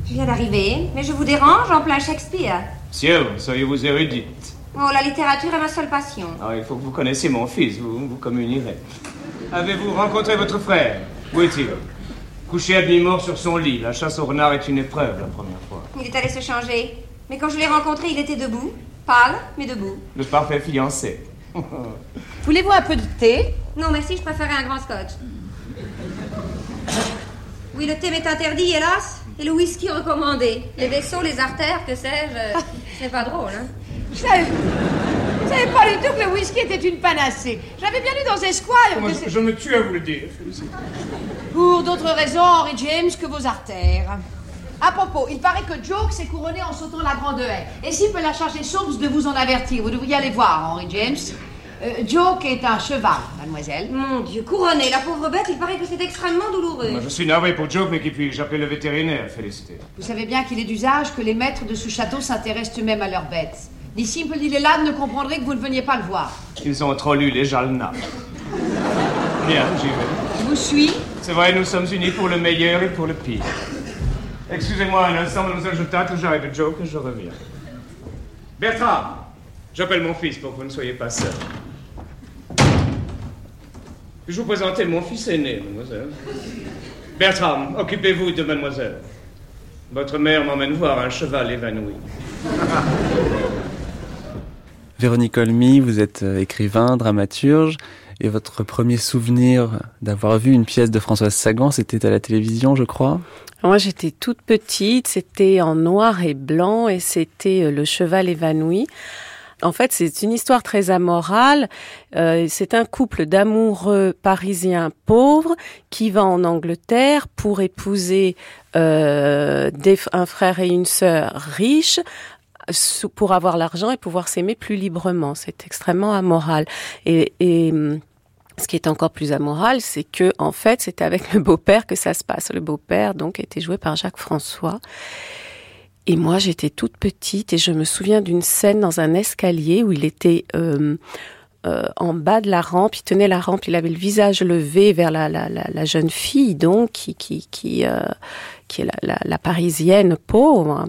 Je viens d'arriver, mais je vous dérange en plein Shakespeare. Ciel, soyez-vous érudite. Oh, la littérature est ma seule passion. Ah, il faut que vous connaissiez mon fils, vous vous communierez. Avez-vous rencontré votre frère? Où est-il? Couché à demi-mort sur son lit. La chasse au renard est une épreuve la première fois. Il est allé se changer. Mais quand je l'ai rencontré, il était debout. Pâle, mais debout. Le parfait fiancé. Voulez-vous un peu de thé? Non, merci, je préférais un grand scotch. Oui, le thé m'est interdit, hélas. Et le whisky recommandé. Les vaisseaux, les artères, que sais-je. euh, C'est pas drôle, hein. Je savais, pas du tout que le whisky était une panacée. J'avais bien lu dans Esquire Moi, je, je me tue à vous le dire. Pour d'autres raisons, Henry James, que vos artères. À propos, il paraît que Joke s'est couronné en sautant la grande haie. Et s'il peut la charger Soames de vous en avertir, vous devriez aller voir, Henry James. Euh, Joke est un cheval, mademoiselle. Mon Dieu, couronné, la pauvre bête, il paraît que c'est extrêmement douloureux. Moi, je suis navré pour Joke, mais qui puis j'appelle le vétérinaire, félicité. Vous savez bien qu'il est d'usage que les maîtres de ce château s'intéressent eux-mêmes à leurs bêtes. Ni Simple ni Lélade ne comprendraient que vous ne veniez pas le voir. Ils ont trop lu les Jalna. Bien, j'y vais. Je vous suis. C'est vrai, nous sommes unis pour le meilleur et pour le pire. Excusez-moi un instant, mademoiselle, je tâte, j'arrive de Joke et je reviens. Bertrand J'appelle mon fils pour que vous ne soyez pas seul. Je vous présenter mon fils aîné, mademoiselle. Bertram, occupez-vous de mademoiselle. Votre mère m'emmène voir un cheval évanoui. Véronique Olmy, vous êtes euh, écrivain, dramaturge, et votre premier souvenir d'avoir vu une pièce de Françoise Sagan, c'était à la télévision, je crois? Moi, j'étais toute petite, c'était en noir et blanc et c'était euh, Le cheval évanoui. En fait, c'est une histoire très amorale. Euh, c'est un couple d'amoureux parisiens pauvres qui va en Angleterre pour épouser un frère et une sœur riches pour avoir l'argent et pouvoir s'aimer plus librement. C'est extrêmement amoral. Et, et hum, ce qui est encore plus amoral, c'est que en fait, c'était avec le beau-père que ça se passe. Le beau-père, donc, était joué par Jacques François. Et moi, j'étais toute petite et je me souviens d'une scène dans un escalier où il était euh, euh, en bas de la rampe, il tenait la rampe, il avait le visage levé vers la, la, la, jeune fille, donc, qui, qui, qui, euh, qui est la, parisienne pauvre.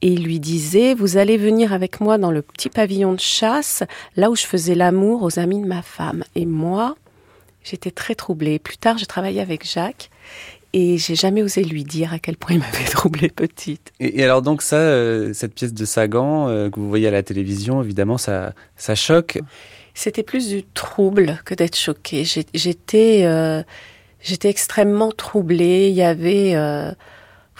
Et il lui disait, vous allez venir avec moi dans le petit pavillon de chasse, là où je faisais l'amour aux amis de ma femme. Et moi, j'étais très troublée. Plus tard, j'ai travaillé avec Jacques et j'ai jamais osé lui dire à quel point il m'avait troublée petite. Et, et, alors donc ça, euh, cette pièce de Sagan euh, que vous voyez à la télévision, évidemment, ça, ça choque. C'était plus du trouble que d'être choquée. J'étais, euh, j'étais extrêmement troublée. Il y avait,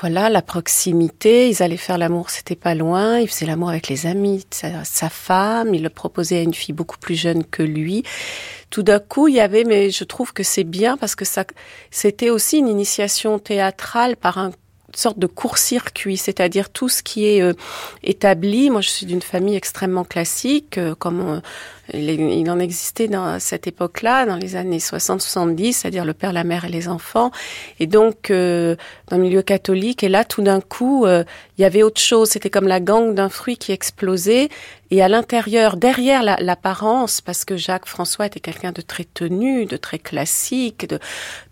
voilà, la proximité. Ils allaient faire l'amour, c'était pas loin. Il faisait l'amour avec les amis sa, sa, femme. Il le proposait à une fille beaucoup plus jeune que lui. Tout d'un coup, il y avait, mais je trouve que c'est bien parce que ça, c'était aussi une initiation théâtrale par un sorte de court-circuit, c'est-à-dire tout ce qui est euh, établi. Moi, je suis d'une famille extrêmement classique, euh, comme on, il, en existait dans cette époque-là, dans les années 60-70, c'est-à-dire le père, la mère et les enfants. Et donc, euh, dans le milieu catholique, et là, tout d'un coup, euh, il y avait autre chose. C'était comme la gangue d'un fruit qui explosait. Et à l'intérieur, derrière l'apparence, parce que Jacques François était quelqu'un de très tenu, de très classique, de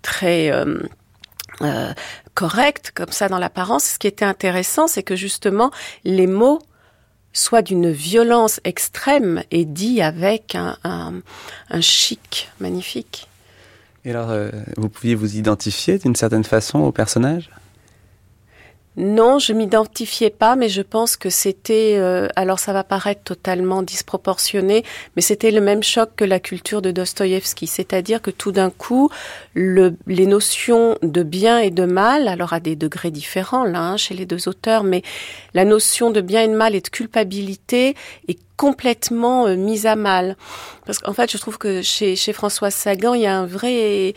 très... Euh, euh, correct comme ça dans l'apparence. Ce qui était intéressant, c'est que justement les mots soient d'une violence extrême et dits avec un chic magnifique. Et alors, euh, vous pouviez vous identifier d'une certaine façon au personnage? Non, je m'identifiais pas, mais je pense que c'était. Euh, alors, ça va paraître totalement disproportionné, mais c'était le même choc que la culture de Dostoïevski, c'est-à-dire que tout d'un coup, le, les notions de bien et de mal, alors à des degrés différents là, hein, chez les deux auteurs, mais la notion de bien et de mal et de culpabilité est complètement euh, mise à mal. Parce qu'en fait, je trouve que chez, chez François Sagan, il y a un vrai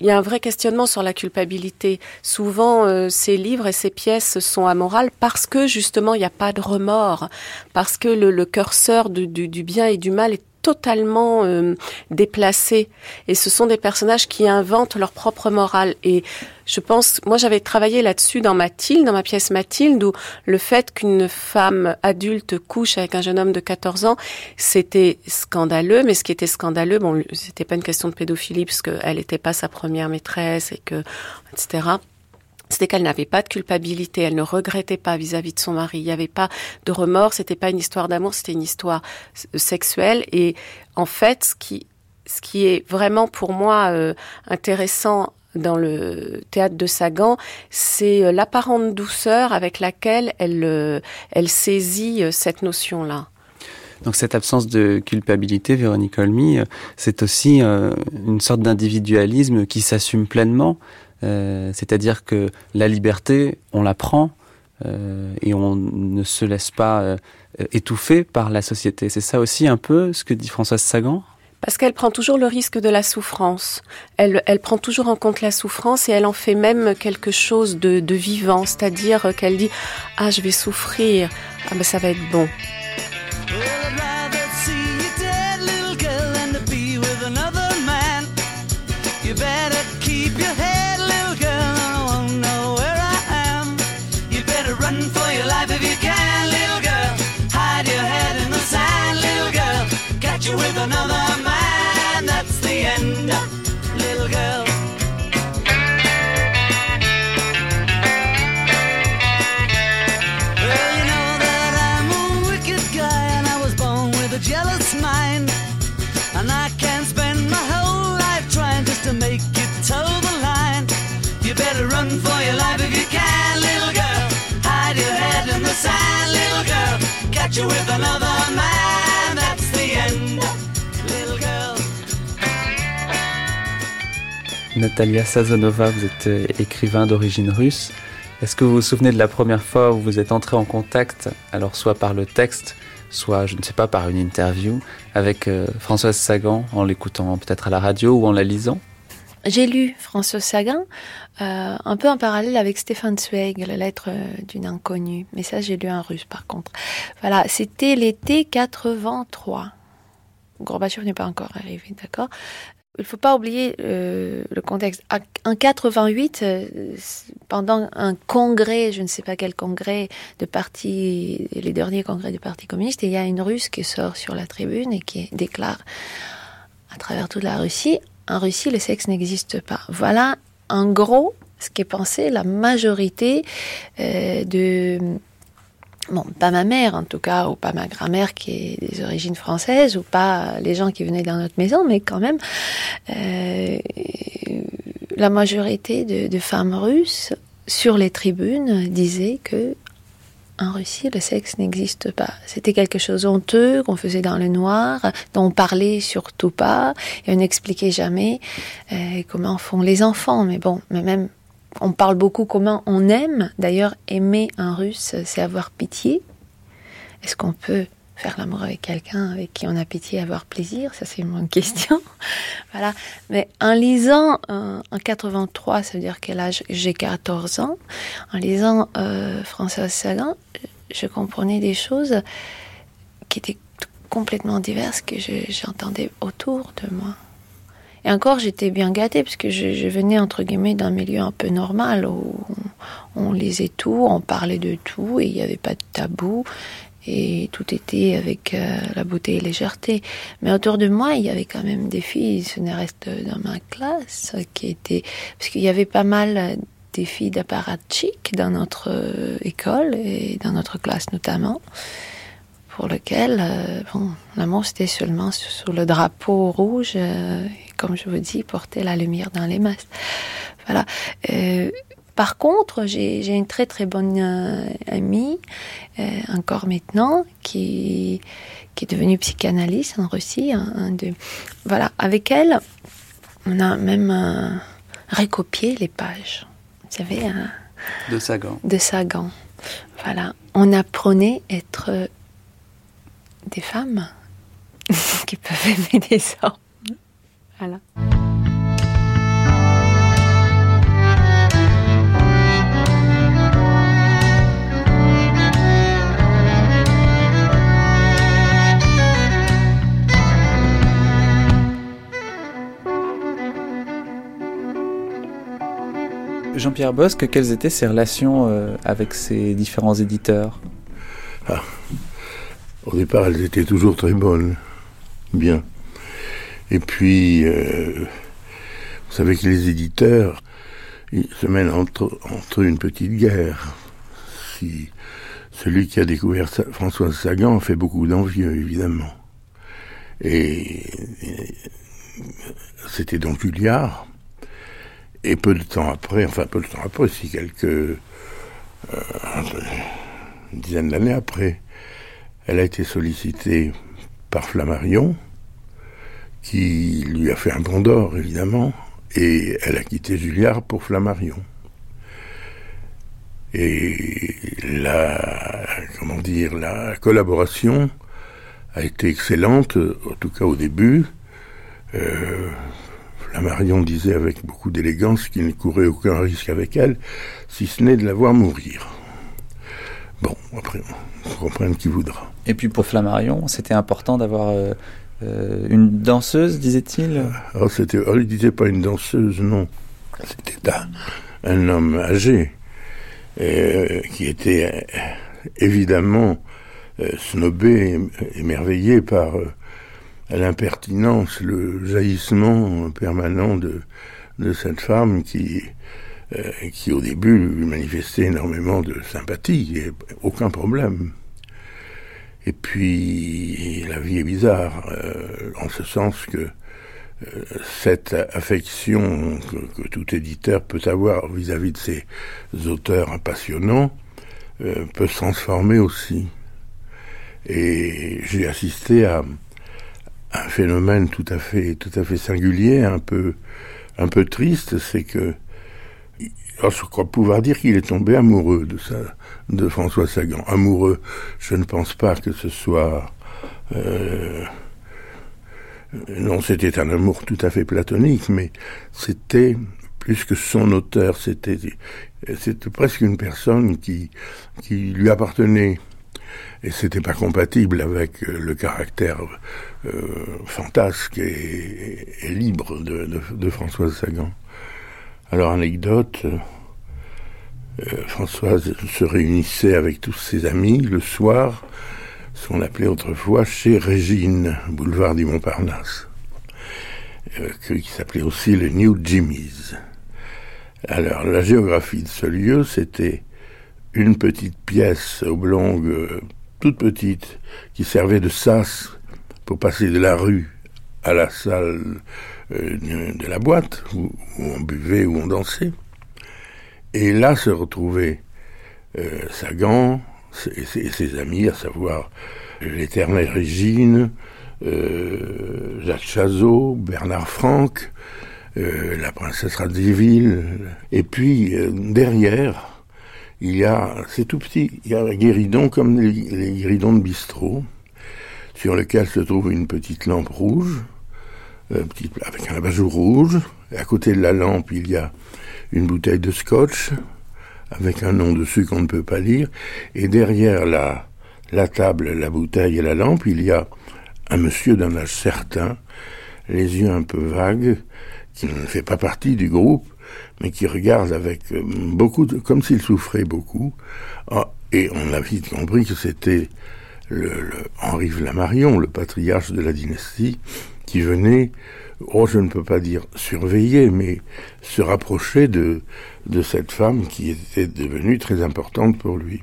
il y a un vrai questionnement sur la culpabilité. Souvent, euh, ces livres et ces pièces sont amorales parce que justement, il n'y a pas de remords, parce que le, le curseur du, du, du, bien et du mal est totalement euh, déplacé. Et ce sont des personnages qui inventent leur propre morale. Et je pense, moi j'avais travaillé là-dessus dans Mathilde, dans ma pièce Mathilde, où le fait qu'une femme adulte couche avec un jeune homme de 14 ans, c'était scandaleux, mais ce qui était scandaleux, bon, c'était pas une question de pédophilie, puisqu'elle n'était pas sa première maîtresse, et que, etc c'était qu'elle n'avait pas de culpabilité, elle ne regrettait pas vis-à-vis -vis de son mari, il n'y avait pas de remords, c'était pas une histoire d'amour, c'était une histoire sexuelle. Et en fait, ce qui, ce qui est vraiment pour moi euh, intéressant dans le théâtre de Sagan, c'est euh, l'apparente douceur avec laquelle elle, euh, elle saisit cette notion-là. Donc cette absence de culpabilité, Véronique Olmy, c'est aussi euh, une sorte d'individualisme qui s'assume pleinement. Euh, C'est-à-dire que la liberté, on la prend euh, et on ne se laisse pas euh, étouffer par la société. C'est ça aussi un peu ce que dit Françoise Sagan? Parce qu'elle prend toujours le risque de la souffrance. Elle, elle, prend toujours en compte la souffrance et elle en fait même quelque chose de, de vivant, c'est-à-dire qu'elle dit ah je vais souffrir, ah ben ça va être bon. Girl. Catch you with another man. That's the end. Natalia Sazonova, vous êtes euh, écrivain d'origine russe. Est-ce que vous vous souvenez de la première fois où vous êtes entré en contact, alors soit par le texte, soit, je ne sais pas, par une interview, avec euh, Françoise Sagan, en l'écoutant peut-être à la radio ou en la lisant? J'ai lu Françoise Sagan, euh, un peu en parallèle avec Stéphane Zweig, la lettre d'une inconnue. Mais ça, j'ai lu en russe par contre. Voilà, c'était l'été 83. Gorbachev n'est pas encore arrivé, d'accord? Il ne faut pas oublier euh, le contexte. En 88, euh, pendant un congrès, je ne sais pas quel congrès de parti, les derniers congrès du Parti communiste, il y a une Russe qui sort sur la tribune et qui déclare à travers toute la Russie, en Russie, le sexe n'existe pas. Voilà, en gros, ce qu'est pensé la majorité euh, de bon, pas ma mère en tout cas, ou pas ma grand-mère qui est des origines françaises, ou pas les gens qui venaient dans notre maison, mais quand même, euh, la majorité de, de, femmes russes sur les tribunes disaient que en Russie, le sexe n'existe pas. C'était quelque chose honteux qu'on faisait dans le noir, dont on parlait surtout pas, et on n'expliquait jamais euh, comment font les enfants. Mais bon, mais même on parle beaucoup comment on aime. D'ailleurs, aimer un russe, c'est avoir pitié. Est-ce qu'on peut faire l'amour avec quelqu'un avec qui on a pitié, avoir plaisir Ça, c'est une question. voilà. Mais en lisant euh, en 83, ça veut dire quel âge? J'ai 14 ans. En lisant euh, Françoise Sagan, je comprenais des choses qui étaient complètement diverses que j'entendais autour de moi. Et encore, j'étais bien gâtée parce que je, venais entre guillemets d'un milieu un peu normal où on, on, lisait tout, on parlait de tout et il n'y avait pas de tabou et tout était avec euh, la beauté et légèreté. Mais autour de moi, il y avait quand même des filles, ce n'est reste dans ma classe, qui étaient parce qu'il y avait pas mal des filles d'apparatchik dans notre euh, école et dans notre classe notamment pour lequel, euh, bon, l'amour c'était seulement sous le drapeau rouge, euh, et comme je vous dis, porter la lumière dans les masses. Voilà. Euh, par contre, j'ai une très très bonne euh, amie, euh, encore maintenant, qui, qui est devenue psychanalyste en Russie. De, voilà, avec elle, on a même euh, recopié les pages. Vous savez, de Sagan. De Sagan. Voilà. On apprenait à être des femmes qui peuvent aimer des hommes. Voilà. Jean-Pierre Bosque, quelles étaient ses relations euh, avec ses différents éditeurs? Ah. Au départ, elles étaient toujours très bonnes, bien. Et puis, euh, vous savez que les éditeurs ils se mènent entre, entre une petite guerre. Si celui qui a découvert Françoise Sagan fait beaucoup d'envieux, évidemment. Et, et c'était donc Julliard. Et peu de temps après, enfin peu de temps après, si quelques euh, une dizaine d'années après, elle a été sollicitée par Flammarion, qui lui a fait un bon d'or, évidemment, et elle a quitté Julliard pour Flammarion. Et la, comment dire, la collaboration a été excellente, en tout cas au début. Euh, Flammarion disait avec beaucoup d'élégance qu'il ne courait aucun risque avec elle, si ce n'est de la voir mourir. Bon, après, on comprenne qui voudra. Et puis pour Flammarion, c'était important d'avoir euh, euh, une danseuse, disait-il? Alors, c'était, alors, il disait pas une danseuse, non. C'était un, un homme âgé euh, qui était évidemment snobé, émerveillé par l'impertinence, le jaillissement permanent de, de cette femme qui, euh, qui au début lui manifestait énormément de sympathie, et aucun problème. Et puis la vie est bizarre, euh, en ce sens que euh, cette affection que, que, tout éditeur peut avoir vis-à-vis -vis de ses auteurs impassionnants euh, peut se transformer aussi. Et j'ai assisté à un phénomène tout à fait, tout à fait singulier, un peu, un peu triste, c'est que, je crois pouvoir dire qu'il est tombé amoureux de de François Sagan. Amoureux, je ne pense pas que ce soit, euh, non, c'était un amour tout à fait platonique, mais c'était plus que son auteur, c'était, c'était presque une personne qui, qui lui appartenait et c'était pas compatible avec le caractère euh, fantasque et, libre de, Françoise Sagan. Alors anecdote, euh, Françoise se réunissait avec tous ses amis le soir, ce qu'on appelait autrefois chez Régine, boulevard du Montparnasse, euh, qui s'appelait aussi le New Jimmy's. Alors, la géographie de ce lieu, c'était une petite pièce oblongue, euh, toute petite, qui servait de sas pour passer de la rue à la salle de la boîte, où on buvait, où on dansait. Et là se retrouvaient euh, Sagan et ses, amis, à savoir l'éternelle Régine, euh, Jacques Chazot, Bernard Franck, euh, la princesse Radziwill. Et puis, euh, derrière, il y a, c'est tout petit, il y a un guéridon comme les, guéridons de bistrot, sur lequel se trouve une petite lampe rouge, euh, petite, avec un abat-jour rouge. Et à côté de la lampe, il y a une bouteille de scotch avec un nom dessus qu'on ne peut pas lire. Et derrière la, la table, la bouteille et la lampe, il y a un monsieur d'un âge certain, les yeux un peu vagues, qui ne fait pas partie du groupe, mais qui regarde avec euh, beaucoup, de, comme s'il souffrait beaucoup. Ah, et on a vite compris que c'était le, le Henri Flammarion, le patriarche de la dynastie, qui venait oh, je ne peux pas dire surveiller, mais se rapprocher de, de cette femme qui était devenue très importante pour lui.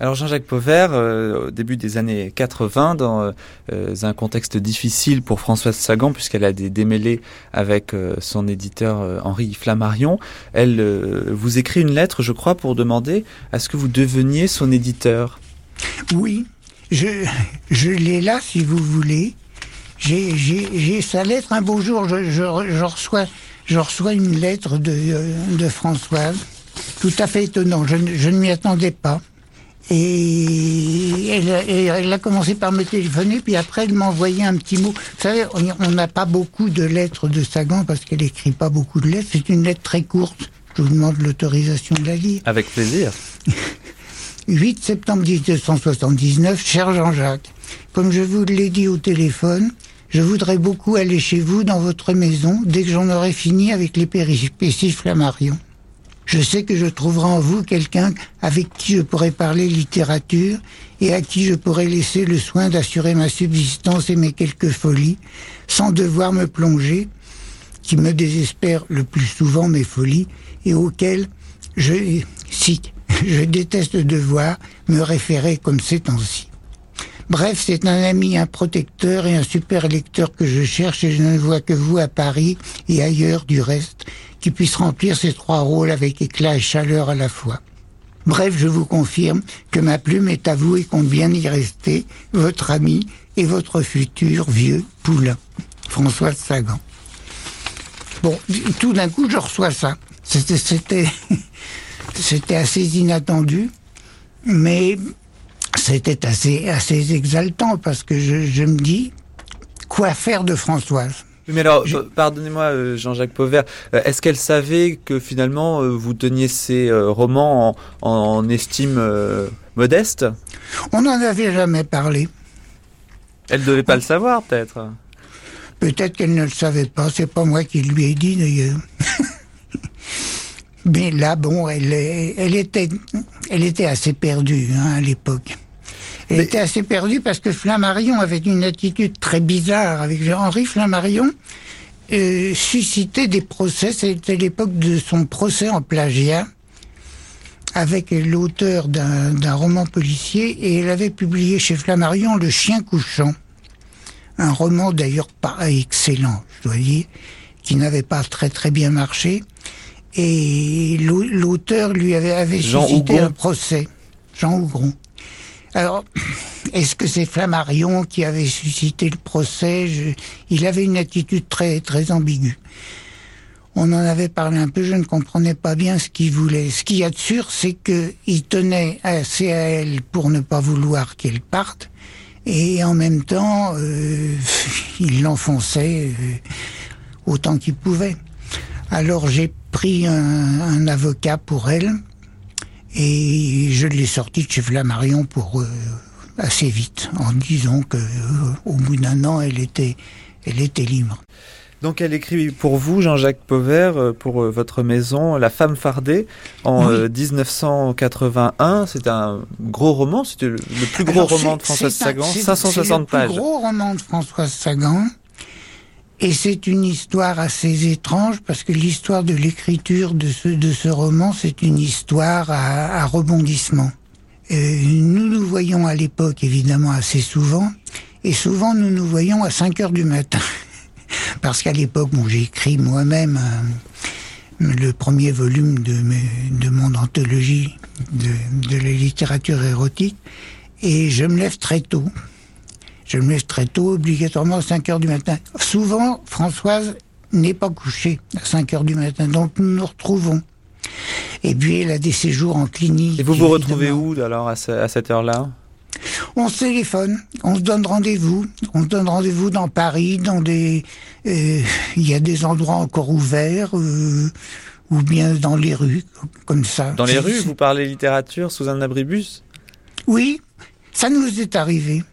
Alors Jean-Jacques Pauvert, euh, au début des années 80, dans euh, un contexte difficile pour Françoise Sagan, puisqu'elle a des démêlés avec euh, son éditeur euh, Henri Flammarion, elle euh, vous écrit une lettre, je crois, pour demander à ce que vous deveniez son éditeur. Oui, je, je l'ai là, si vous voulez. J'ai sa lettre. Un beau jour, je, je, je, reçois, je reçois une lettre de, de Françoise. Tout à fait étonnant. Je, je ne m'y attendais pas. Et elle, elle, a commencé par me téléphoner, puis après elle m'a envoyé un petit mot. Vous savez, on n'a pas beaucoup de lettres de Sagan parce qu'elle écrit pas beaucoup de lettres. C'est une lettre très courte. Je vous demande l'autorisation de la lire. Avec plaisir. 8 septembre 1979, cher Jean-Jacques, comme je vous l'ai dit au téléphone, je voudrais beaucoup aller chez vous dans votre maison dès que j'en aurai fini avec les péripéties Flammarion. Je sais que je trouverai en vous quelqu'un avec qui je pourrai parler littérature et à qui je pourrai laisser le soin d'assurer ma subsistance et mes quelques folies, sans devoir me plonger, qui me désespère le plus souvent mes folies et auxquelles je, si, je déteste devoir me référer comme ces temps-ci. Bref, c'est un ami, un protecteur et un super lecteur que je cherche et je ne vois que vous à Paris et ailleurs du reste qui puisse remplir ces trois rôles avec éclat et chaleur à la fois. Bref, je vous confirme que ma plume est à vous et compte bien y rester, votre ami et votre futur vieux poulain, François Sagan. Bon, tout d'un coup, je reçois ça. C'était, assez inattendu, mais c'était assez, assez exaltant parce que je me dis, quoi faire de Françoise? Mais alors, je... pardonnez-moi, euh, Jean-Jacques Pauvert, euh, est-ce qu'elle savait que finalement euh, vous teniez ces romans en, en estime modeste? On n'en avait jamais parlé. Elle devait pas On... le savoir, peut-être. Peut-être qu'elle ne le savait pas. C'est pas moi qui lui ai dit d'ailleurs. Mais là, bon, elle, elle était, elle était assez perdue hein, à l'époque. Elle Mais... était assez perdue parce que Flammarion avait une attitude très bizarre avec Henri Flammarion. Euh, suscitait des procès, c'était l'époque de son procès en plagiat avec l'auteur d'un roman policier et elle avait publié chez Flammarion Le Chien couchant, un roman d'ailleurs pas excellent, je dois dire, qui n'avait pas très très bien marché et l'auteur lui avait, avait Jean suscité Hougon. un procès, Jean Hougron. Alors, est-ce que c'est Flammarion qui avait suscité le procès. Il avait une attitude très, très ambiguë. On en avait parlé un peu, je ne comprenais pas bien ce qu'il voulait. Ce qu'il y a de sûr, c'est qu'il tenait assez à elle pour ne pas vouloir qu'elle parte, et en même temps, euh, il l'enfonçait euh, autant qu'il pouvait. Alors j'ai pris un, avocat pour elle, et je l'ai sorti de chez Flammarion pour euh, assez vite, en disant que euh, au bout d'un an, elle était, elle était libre. Donc elle écrit pour vous, Jean-Jacques Pauvert, euh, pour votre maison, La femme fardée, en euh, 1981. C'est un gros roman, c'était le, le plus gros Alors, roman de un- Sagan, c'est- 560 C'est le pages. plus gros roman de Françoise Sagan. Et c'est une histoire assez étrange parce que l'histoire de l'écriture de ce, de ce roman, c'est une histoire à, à rebondissement. Euh, nous nous voyons à l'époque évidemment assez souvent et souvent nous nous voyons à 5 heures du matin. Parce qu'à l'époque, bon, j'ai écrit moi-même un- le premier volume de, de mon anthologie de, de la littérature érotique et je me lève très tôt. Je me lève très tôt, obligatoirement à 5 heures du matin. Souvent, Françoise n'est pas couchée à 5 heures du matin, donc nous nous retrouvons. Et puis elle a des séjours en clinique. Et vous vous évidemment. retrouvez où alors à, ce- à cette heure-là? On se téléphone, on se donne rendez-vous, on se donne rendez-vous dans Paris, dans des, euh, il y a des endroits encore ouverts, euh, ou bien dans les rues, comme ça. Dans les rues, vous parlez littérature sous un abribus? Oui, ça nous est arrivé.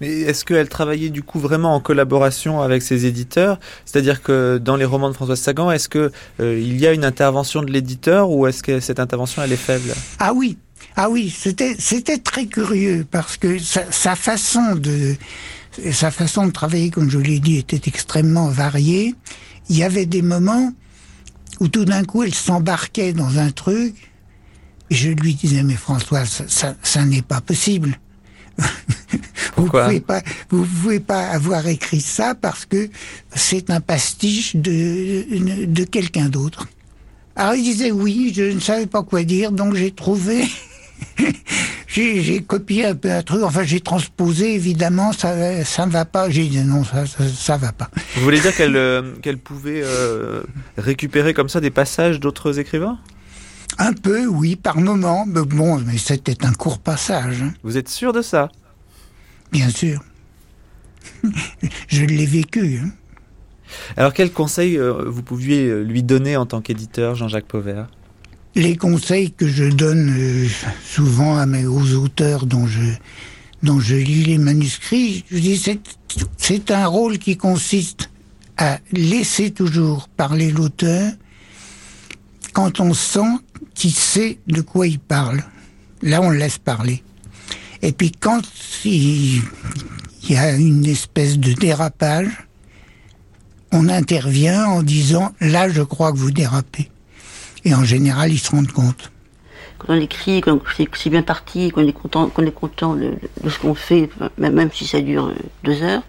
Mais est-ce qu'elle travaillait du coup vraiment en collaboration avec ses éditeurs? C'est-à-dire que dans les romans de Françoise Sagan, est-ce que euh, il y a une intervention de l'éditeur ou est-ce que cette intervention elle est faible? Ah oui, ah oui, c'était c'était très curieux parce que sa, sa façon de sa façon de travailler, comme je l'ai dit, était extrêmement variée. Il y avait des moments où tout d'un coup elle s'embarquait dans un truc et je lui disais mais François, ça, ça n'est pas possible. Vous pouvez pas, vous pouvez pas avoir écrit ça parce que c'est un pastiche de de quelqu'un d'autre. Alors il disait oui, je ne savais pas quoi dire, donc j'ai trouvé, j'ai j'ai copié un peu un truc, enfin j'ai transposé évidemment, ça ça ne va pas. J'ai dit non, ça ça, ça va pas. Vous voulez dire qu'elle euh, qu'elle pouvait euh, récupérer comme ça des passages d'autres écrivains? Un peu, oui, par moment, mais bon, mais c'était un court passage, hein, Vous êtes sûr de ça? Bien sûr. je l'ai vécu. hein. Alors quels conseils euh, vous pouviez euh, lui donner en tant qu'éditeur, Jean-Jacques Pauvert? Les conseils que je donne euh, souvent à mes aux auteurs dont je dont je lis les manuscrits, je dis c'est c'est un rôle qui consiste à laisser toujours parler l'auteur quand on sent qu'il sait de quoi il parle. Là, on le laisse parler. Et puis quand il, y a une espèce de dérapage, on intervient en disant là, je crois que vous dérapez. Et en général, ils se rendent compte. Quand on écrit, quand c'est bien parti, qu'on est content, qu'on est content de, de ce qu'on fait, même même si ça dure euh, deux heures,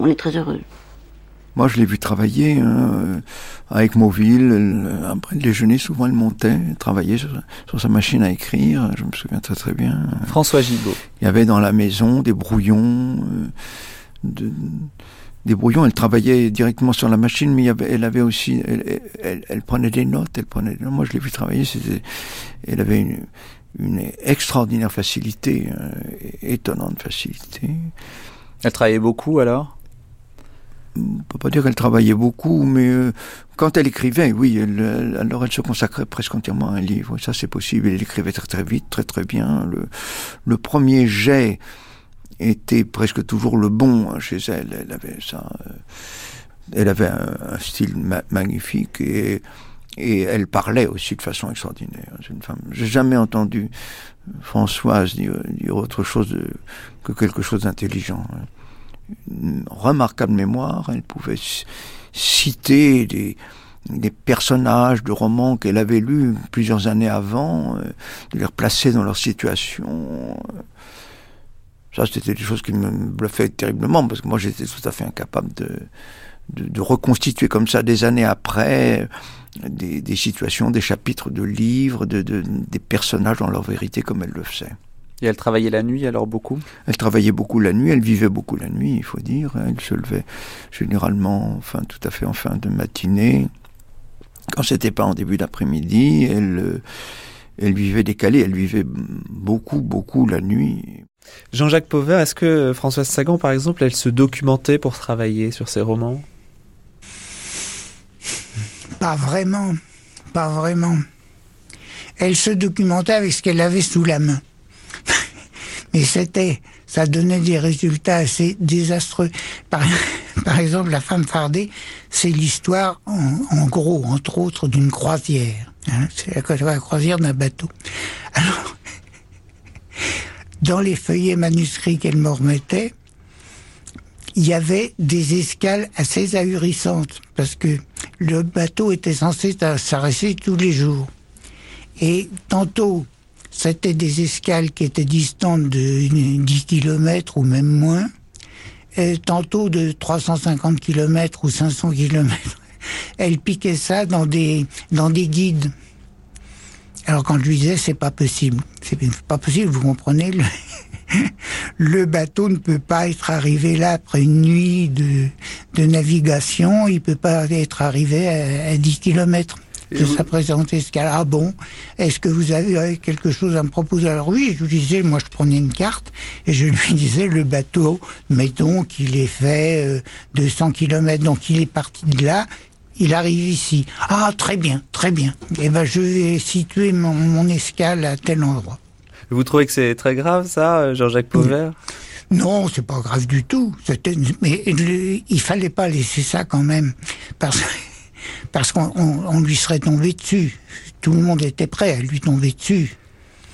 on est très heureux. Moi, je l'ai vu travailler hein, euh, avec Mauville. Après le déjeuner, souvent, elle montait, elle travaillait sur, sur sa machine à écrire. Je me souviens très très bien. François Gibault. Il y avait dans la maison des brouillons. euh, de- des brouillons, elle travaillait directement sur la machine, mais il y avait, elle avait aussi, elle, elle- elle prenait des notes, elle prenait. des notes. Moi, je l'ai vu travailler. C'était, elle avait une, une extraordinaire facilité, euh, étonnante facilité. Elle travaillait beaucoup alors? On peut pas dire qu'elle travaillait beaucoup, mais euh, quand elle écrivait, oui, elle, elle- alors elle se consacrait presque entièrement à un livre. Ça, c'est possible. Elle écrivait très très vite, très très bien. Le, le premier jet était presque toujours le bon chez elle. Elle avait ça. euh, elle avait un, style ma- magnifique et, et elle parlait aussi de façon extraordinaire. C'est une femme. J'ai jamais entendu Françoise dire, dire autre chose de- que quelque chose d'intelligent. hein une remarquable mémoire. Elle pouvait citer des, personnages de romans qu'elle avait lus plusieurs années avant, euh, les replacer dans leur situation. Ça, c'était des choses qui me bluffaient terriblement, parce que moi, j'étais tout à fait incapable de, reconstituer comme ça des années après des, situations, des chapitres de livres, de, de- des personnages dans leur vérité comme elle le faisait. Et elle travaillait la nuit alors beaucoup? Elle travaillait beaucoup la nuit, elle vivait beaucoup la nuit, il faut dire. Elle se levait généralement, enfin, tout à fait en fin de matinée. Quand c'était pas en début d'après-midi, elle, euh, elle vivait décalée, elle vivait beaucoup, beaucoup la nuit. Jean-Jacques Pauvert, est-ce que Françoise Sagan, par exemple, elle se documentait pour travailler sur ses romans? Pas vraiment, pas vraiment. Elle se documentait avec ce qu'elle avait sous la main. Mais c'était, ça donnait des résultats assez désastreux. Par, exemple, La femme fardée, c'est l'histoire, en, gros, entre autres, d'une croisière. Hein, c'est la croisière d'un bateau. Alors, dans les feuillets manuscrits qu'elle me remettait, il y avait des escales assez ahurissantes parce que le bateau était censé s'arrêter tous les jours. Et tantôt, c'était des escales qui étaient distantes de 10 km ou même moins, et tantôt de 350 km ou 500 km. Elle piquait ça dans des, dans des guides. Alors quand je lui disais, c'est pas possible. C'est pas possible, vous comprenez le, bateau ne peut pas être arrivé là après une nuit de, navigation, il peut pas être arrivé à, à 10 km de sa présente escale. Ah bon Est-ce que vous avez quelque chose à me proposer? Alors oui, je lui disais, moi je prenais une carte et je lui disais le bateau, mettons qu'il est fait euh, 200 km, donc il est parti de là, il arrive ici. Ah très bien, très bien. Eh ben je vais situer mon, mon escale à tel endroit. Vous trouvez que c'est très grave ça, Jean-Jacques Pauvert? Non, c'est pas grave du tout. Mais il fallait pas laisser ça quand même, parce parce qu'on on, on lui serait tombé dessus. Tout le monde était prêt à lui tomber dessus.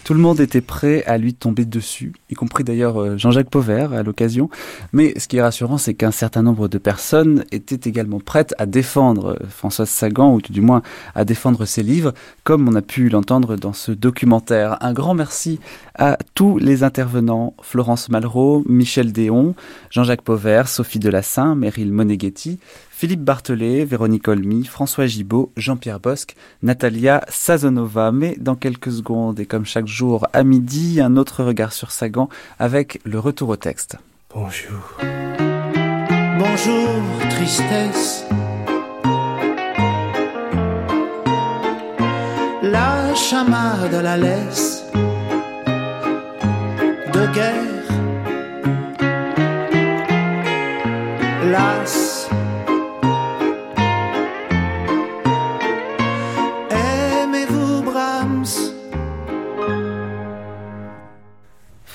Tout le monde était prêt à lui tomber dessus, y compris d'ailleurs euh, Jean-Jacques Pauvert à l'occasion. Mais ce qui est rassurant, c'est qu'un certain nombre de personnes étaient également prêtes à défendre euh, Françoise Sagan, ou du moins à défendre ses livres, comme on a pu l'entendre dans ce documentaire. Un grand merci à tous les intervenants, Florence Malraux, Michel Déon, Jean-Jacques Pauvert, Sophie Delassin, Meryl Moneghetti, Philippe Barthelet, Véronique Olmy, François Gibaud, Jean-Pierre Bosque, Natalia Sazonova. Mais dans quelques secondes, et comme chaque jour à midi, un autre regard sur Sagan avec le retour au texte. Bonjour. Bonjour, tristesse. La chamade la laisse de guerre.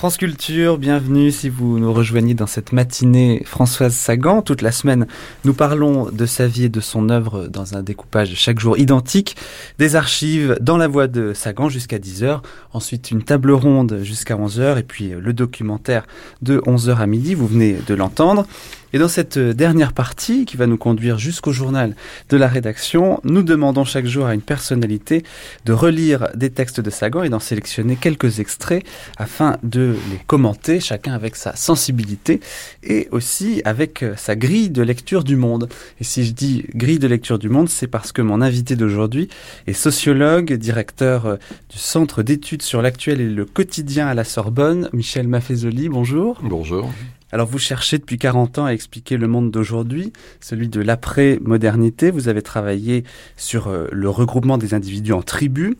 France Culture, bienvenue si vous nous rejoignez dans cette matinée Françoise Sagan. Toute la semaine, nous parlons de sa vie et de son œuvre dans un découpage chaque jour identique, des archives dans la voix de Sagan jusqu'à 10h, ensuite une table ronde jusqu'à 11h et puis le documentaire de 11h à midi, vous venez de l'entendre. Et dans cette dernière partie, qui va nous conduire jusqu'au journal de la rédaction, nous demandons chaque jour à une personnalité de relire des textes de Sagan et d'en sélectionner quelques extraits afin de les commenter, chacun avec sa sensibilité et aussi avec sa grille de lecture du monde. Et si je dis grille de lecture du monde, c'est parce que mon invité d'aujourd'hui est sociologue, directeur du Centre d'études sur l'actuel et le quotidien à la Sorbonne, Michel Maffezoli. Bonjour. Bonjour. Alors vous cherchez depuis 40 ans à expliquer le monde d'aujourd'hui, celui de l'après-modernité. Vous avez travaillé sur euh, le regroupement des individus en tribus,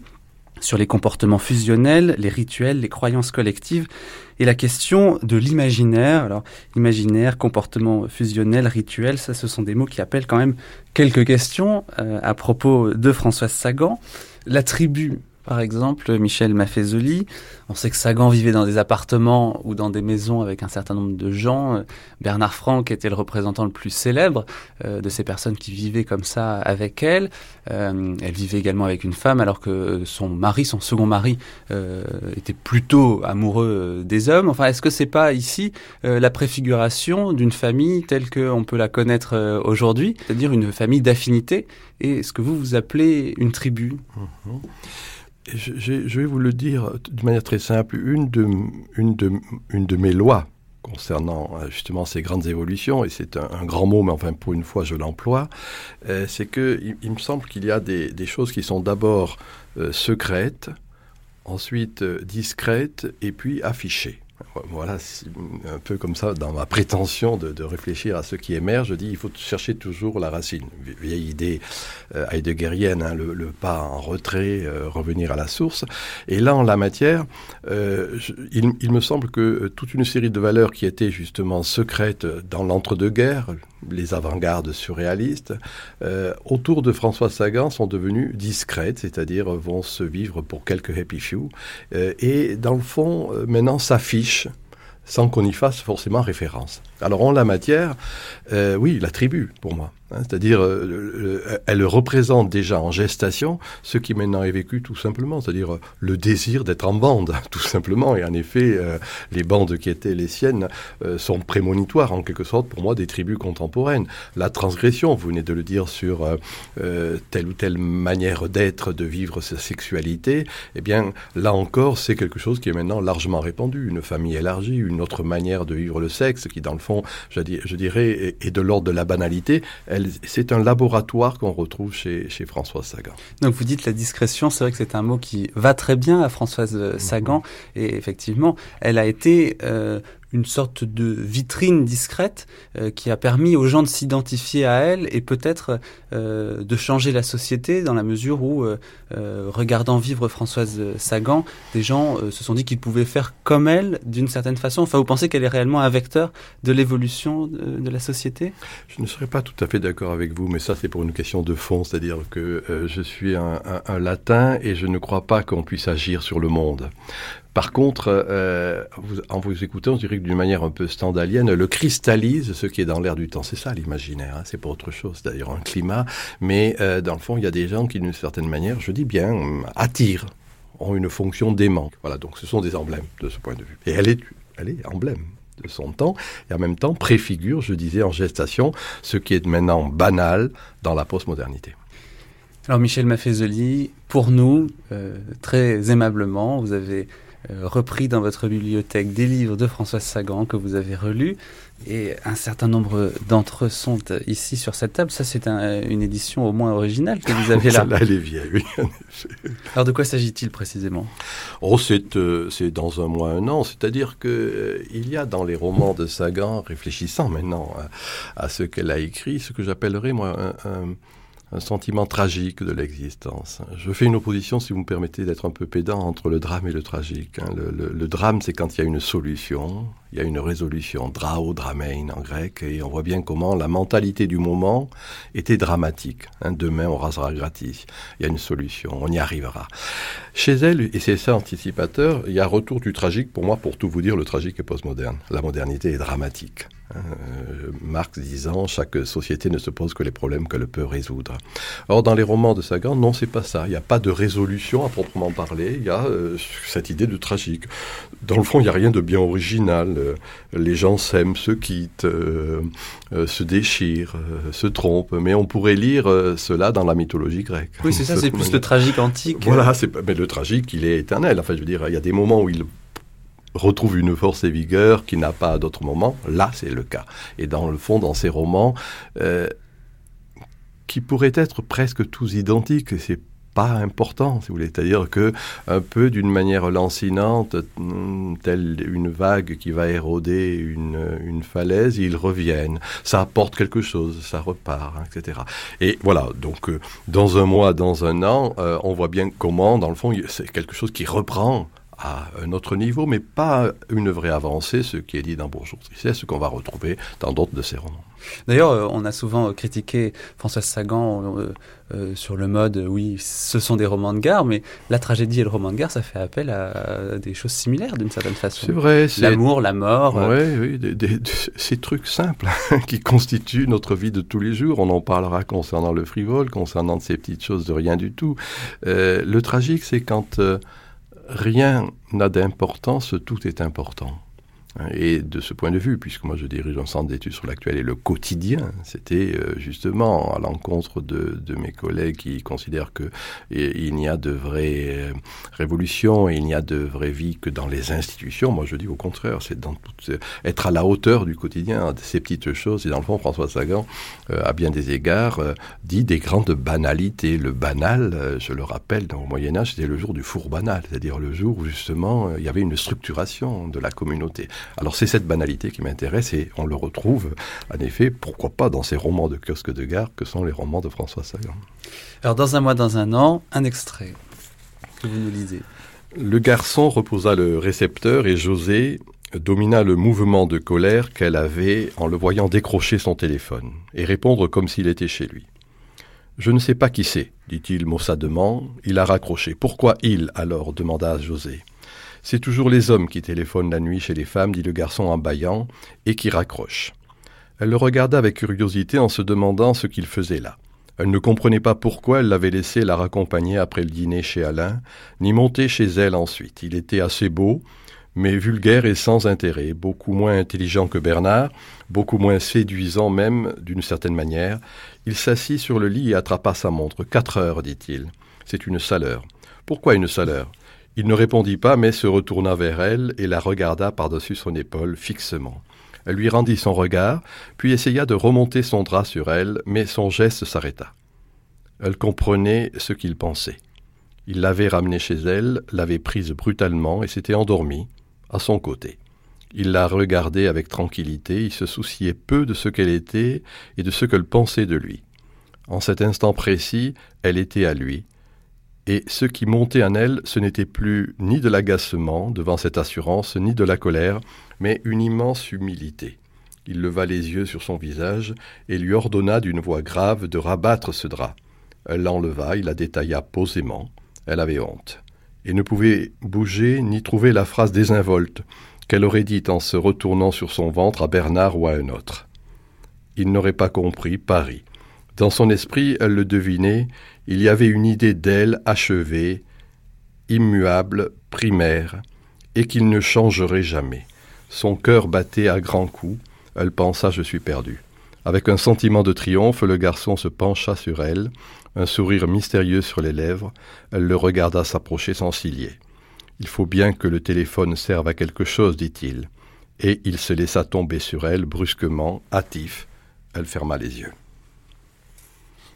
sur les comportements fusionnels, les rituels, les croyances collectives et la question de l'imaginaire. Alors imaginaire, comportement fusionnel, rituel, ça ce sont des mots qui appellent quand même quelques questions euh, à propos de Françoise Sagan. La tribu, par exemple, Michel Maffezoli. On sait que Sagan vivait dans des appartements ou dans des maisons avec un certain nombre de gens. Bernard Franck était le représentant le plus célèbre euh, de ces personnes qui vivaient comme ça avec elle. Euh, elle vivait également avec une femme alors que son mari, son second mari, euh, était plutôt amoureux des hommes. Enfin, est-ce que c'est pas ici euh, la préfiguration d'une famille telle qu'on peut la connaître euh, aujourd'hui, c'est-à-dire une famille d'affinité et ce que vous vous appelez une tribu? Mmh. Je, vais vous le dire d'une manière très simple. Une de, mes lois concernant justement ces grandes évolutions, et c'est un, grand mot, mais enfin pour une fois je l'emploie, euh, c'est que il, il, me semble qu'il y a des, choses qui sont d'abord euh, secrètes, ensuite euh, discrètes, et puis affichées. Voilà, un peu comme ça, dans ma prétention de, réfléchir à ce qui émerge, je dis il faut chercher toujours la racine. Vieille idée euh, heideggerienne, hein, le, pas en retrait, euh, revenir à la source. Et là, en la matière, euh, il, me semble que euh, toute une série de valeurs qui étaient justement secrètes dans l'entre-deux-guerres, les avant-gardes surréalistes, euh, autour de François Sagan sont devenues discrètes, c'est-à-dire vont se vivre pour quelques happy few, euh, et dans le fond, maintenant s'affichent sans qu'on y fasse forcément référence. Alors en la matière, euh, oui, la tribu, pour moi. Hein, c'est-à-dire, euh, elle représente déjà en gestation ce qui maintenant est vécu tout simplement, c'est-à-dire euh, le désir d'être en bande, tout simplement. Et en effet, euh, les bandes qui étaient les siennes sont prémonitoires, en quelque sorte, pour moi, des tribus contemporaines. La transgression, vous venez de le dire, sur telle ou telle manière d'être, de vivre sa sexualité, eh bien, là encore, c'est quelque chose qui est maintenant largement répandu. Une famille élargie, une autre manière de vivre le sexe, qui, dans le fond, je, dirais, est de l'ordre de la banalité c'est un laboratoire qu'on retrouve chez, chez Françoise Sagan. Donc vous dites la discrétion, c'est vrai que c'est un mot qui va très bien à Françoise euh, Sagan, mhm. et effectivement, elle a été euh, une sorte de vitrine discrète euh, qui a permis aux gens de s'identifier à elle et peut-être euh, de changer la société dans la mesure où, euh, regardant vivre Françoise Sagan, des gens se sont dit qu'ils pouvaient faire comme elle d'une certaine façon. Enfin, vous pensez qu'elle est réellement un vecteur de l'évolution de, la société? Je ne serais pas tout à fait d'accord avec vous, mais ça c'est pour une question de fond, c'est-à-dire que je suis un, un latin et je ne crois pas qu'on puisse agir sur le monde. Par contre, euh, en vous écoutant, on dirait que d'une manière un peu standalienne, le cristallise ce qui est dans l'air du temps. C'est ça l'imaginaire, hein, c'est pas autre chose, d'ailleurs un climat. Mais euh, dans le fond, il y a des gens qui, d'une certaine manière, je dis bien, attirent, ont une fonction d'aimant. Voilà, donc ce sont des emblèmes de ce point de vue. Et elle est, emblème de son temps, et en même temps préfigure, je disais, en gestation, ce qui est maintenant banal dans la postmodernité. Alors Michel Maffezoli, pour nous, euh, très aimablement, vous avez repris dans votre bibliothèque des livres de Françoise Sagan que vous avez relus. Et un certain nombre d'entre eux sont ici sur cette table. Ça, c'est une édition au moins originale que vous avez là. là elle est vieille, oui. Alors, de quoi s'agit-il précisément? Oh, c'est euh, dans un mois, un an. C'est-à-dire qu'il euh, il y a dans les romans de Sagan, réfléchissant maintenant à, ce qu'elle a écrit, ce que j'appellerais, moi, un un sentiment tragique de l'existence. Je fais une opposition, si vous me permettez d'être un peu pédant, entre le drame et le tragique. Hein. Le, drame, c'est quand il y a une solution, il y a une résolution, drao, dramein en grec, et on voit bien comment la mentalité du moment était dramatique. Hein. Demain, on rasera gratis. Il y a une solution, on y arrivera. Chez elle, et c'est ça anticipateur, il y a retour du tragique. Pour moi, pour tout vous dire, le tragique est postmoderne. La modernité est dramatique. Euh, Marx disant chaque société ne se pose que les problèmes qu'elle peut résoudre. Or, dans les romans de Sagan, non, c'est pas ça. Il n'y a pas de résolution à proprement parler. Il y a euh, cette idée de tragique. Dans le fond, il n'y a rien de bien original. Euh, les gens s'aiment, se quittent, se déchirent, se trompent. Mais on pourrait lire cela dans la mythologie grecque. Oui, c'est ça. C'est plus le tragique antique. Voilà, mais le tragique, il est éternel. Enfin, je veux dire, il y a des moments où il retrouve une force et vigueur qui n'a pas à d'autres moments. Là, c'est le cas. Et dans le fond, dans ces romans, euh, qui pourraient être presque tous identiques, c'est pas important, si vous voulez. C'est-à-dire que, un peu d'une manière lancinante, hmm, telle une vague qui va éroder une, une falaise, ils reviennent. Ça apporte quelque chose, ça repart, hein, etc. Et voilà, donc, euh, dans un mois, dans un an, euh, on voit bien comment, dans le fond, c'est quelque chose qui reprend à un autre niveau, mais pas une vraie avancée, ce qui est dit dans Bourgeois. C'est ce qu'on va retrouver dans d'autres de ses romans. D'ailleurs, euh, on a souvent critiqué Françoise Sagan euh, euh, sur le mode, oui, ce sont des romans de gare, mais la tragédie et le roman de gare, ça fait appel à des choses similaires d'une certaine façon. C'est vrai. L'amour, la mort. Oui, oui, ces trucs simples qui constituent notre vie de tous les jours. On en parlera concernant le frivole, concernant ces petites choses de rien du tout. le tragique, c'est quand rien n'a d'importance, tout est important. Et de ce point de vue, puisque moi je dirige un centre d'études sur l'actuel et le quotidien, c'était euh, justement à l'encontre de, mes collègues qui considèrent que il n'y a de vraie euh, révolution il n'y a de vraie vie que dans les institutions. Moi je dis au contraire, c'est dans tout, être à la hauteur du quotidien, de ces petites choses. Et dans le fond, François Sagan, euh, à bien des égards, dit des grandes banalités. Le banal, je le rappelle, dans, au Moyen Âge, c'était le jour du four banal, c'est-à-dire le jour où justement il y avait une structuration de la communauté. Alors c'est cette banalité qui m'intéresse et on le retrouve en effet, pourquoi pas dans ces romans de kiosque de gare que sont les romans de François Sagan. Alors dans un mois, dans un an, un extrait que vous nous lisez. Le garçon reposa le récepteur et José domina le mouvement de colère qu'elle avait en le voyant décrocher son téléphone et répondre comme s'il était chez lui. Je ne sais pas qui c'est, dit-il maussadement. Il a raccroché. Pourquoi il alors? demanda José. C'est toujours les hommes qui téléphonent la nuit chez les femmes, dit le garçon en bâillant, et qui raccrochent. Elle le regarda avec curiosité en se demandant ce qu'il faisait là. Elle ne comprenait pas pourquoi elle l'avait laissé la raccompagner après le dîner chez Alain, ni monter chez elle ensuite. Il était assez beau, mais vulgaire et sans intérêt, beaucoup moins intelligent que Bernard, beaucoup moins séduisant même d'une certaine manière. Il s'assit sur le lit et attrapa sa montre. Quatre heures, dit-il. C'est une saleur. Pourquoi une saleur? Il ne répondit pas, mais se retourna vers elle et la regarda par-dessus son épaule fixement. Elle lui rendit son regard, puis essaya de remonter son drap sur elle, mais son geste s'arrêta. Elle comprenait ce qu'il pensait. Il l'avait ramenée chez elle, l'avait prise brutalement et s'était endormi, à son côté. Il la regardait avec tranquillité, il se souciait peu de ce qu'elle était et de ce qu'elle pensait de lui. En cet instant précis, elle était à lui, et ce qui montait en elle, ce n'était plus ni de l'agacement devant cette assurance, ni de la colère, mais une immense humilité. Il leva les yeux sur son visage et lui ordonna d'une voix grave de rabattre ce drap. Elle l'enleva, il la détailla posément. Elle avait honte, et ne pouvait bouger ni trouver la phrase désinvolte qu'elle aurait dite en se retournant sur son ventre à Bernard ou à un autre. Il n'aurait pas compris Paris. Dans son esprit, elle le devinait, il y avait une idée d'elle achevée, immuable, primaire, et qu'il ne changerait jamais. Son cœur battait à grands coups, elle pensa Je suis perdue. Avec un sentiment de triomphe, le garçon se pencha sur elle, un sourire mystérieux sur les lèvres, elle le regarda s'approcher sans cilier. Il faut bien que le téléphone serve à quelque chose, dit-il. Et il se laissa tomber sur elle brusquement, hâtif. Elle ferma les yeux.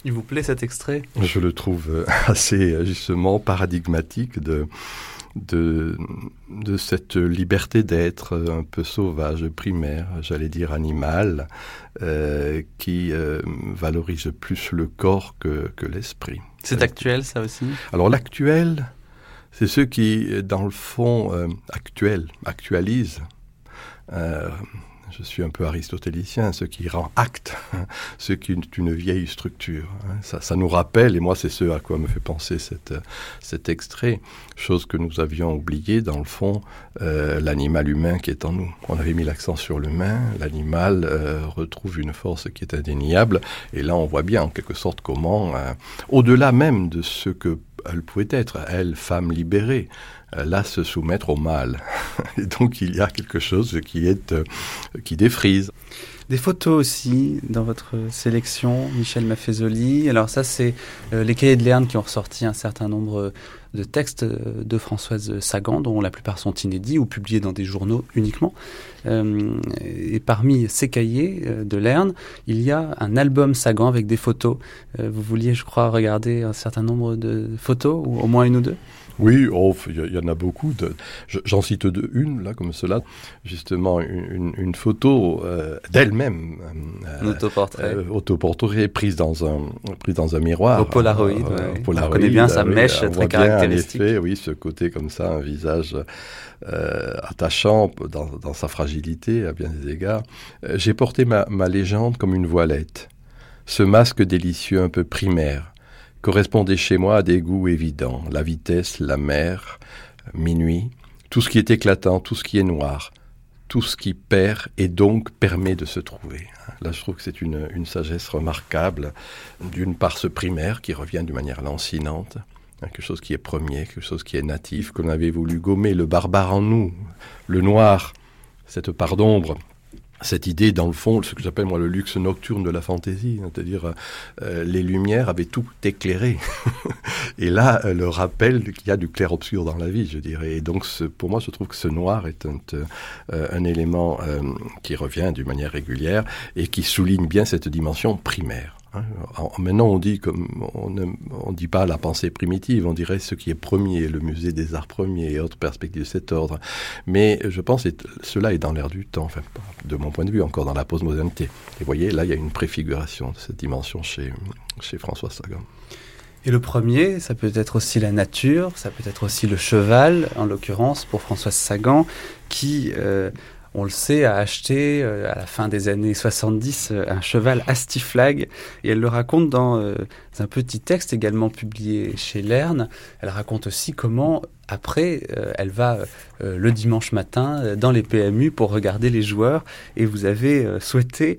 Il vous plaît cet extrait? Je le trouve euh, assez euh, justement paradigmatique de, de, de cette liberté d'être euh, un peu sauvage, primaire, j'allais dire animal, euh, qui euh, valorise plus le corps que, que l'esprit. C'est actuel ça aussi? Alors l'actuel, c'est ceux qui, dans le fond, euh, actuel, actualisent. Je suis un peu aristotélicien, ce qui rend acte, ce qui est une vieille structure. hein. Ça, nous rappelle, et moi c'est ce à quoi me fait penser cet extrait, chose que nous avions oublié dans le fond, euh, l'animal humain qui est en nous. On avait mis l'accent sur l'humain, l'animal euh, retrouve une force qui est indéniable, et là on voit bien en quelque sorte comment, euh, au-delà même de ce que elle pouvait être, elle, femme libérée, là se soumettre au mal. Et donc il y a quelque chose euh, qui défrise. Des photos aussi dans votre sélection, Michel Maffezoli. Alors ça, c'est euh, les cahiers de Lerne qui ont ressorti un certain nombre de textes euh, de Françoise Sagan, dont la plupart sont inédits ou publiés dans des journaux uniquement. Euh, et parmi ces cahiers euh, de Lerne, il y a un album Sagan avec des photos. Euh, vous vouliez, je crois, regarder un certain nombre de photos, ou au moins une ou deux? Oui, oh, il y, y en a beaucoup. J'en cite deux, une, là, comme cela. Justement, une, photo euh, d'elle-même. euh, Un autoportrait. euh, autoportrait prise dans un, prise dans un miroir. Au Polaroid, Euh, ouais. au Polaroid, On connaît bien sa ah oui, mèche très bien, en caractéristique. effet, oui, ce côté comme ça, un visage euh, attachant dans, dans sa fragilité à bien des égards. Euh, J'ai porté ma, ma légende comme une voilette. Ce masque délicieux un peu primaire correspondait chez moi à des goûts évidents, la vitesse, la mer, minuit, tout ce qui est éclatant, tout ce qui est noir, tout ce qui perd et donc permet de se trouver. Là, je trouve que c'est une, une sagesse remarquable, d'une part ce primaire qui revient d'une manière lancinante, hein, quelque chose qui est premier, quelque chose qui est natif, qu'on avait voulu gommer, le barbare en nous, le noir, cette part d'ombre, cette idée, dans le fond, ce que j'appelle moi le luxe nocturne de la fantaisie, hein, c'est-à-dire euh, les lumières avaient tout éclairé. et là, euh, le rappel qu'il y a du clair-obscur dans la vie, je dirais. Et donc, pour moi, je trouve que ce noir est un, euh, élément euh, qui revient d'une manière régulière et qui souligne bien cette dimension primaire. Hein. En- maintenant, on dit comme on ne on dit pas la pensée primitive, on dirait ce qui est premier, le musée des arts premiers et autres perspectives de cet ordre. Mais je pense que cela est dans l'air du temps, enfin, de mon point de vue, encore dans la postmodernité. Et vous voyez, là, il y a une préfiguration de cette dimension chez, chez François Sagan. Et le premier, ça peut être aussi la nature, ça peut être aussi le cheval, en l'occurrence pour Françoise Sagan, qui, euh, on le sait, a acheté à la fin des années 70 un cheval Astiflag et elle le raconte dans un petit texte également publié chez Lerne. Elle raconte aussi comment après, elle va le dimanche matin dans les PMU pour regarder les joueurs. Et vous avez souhaité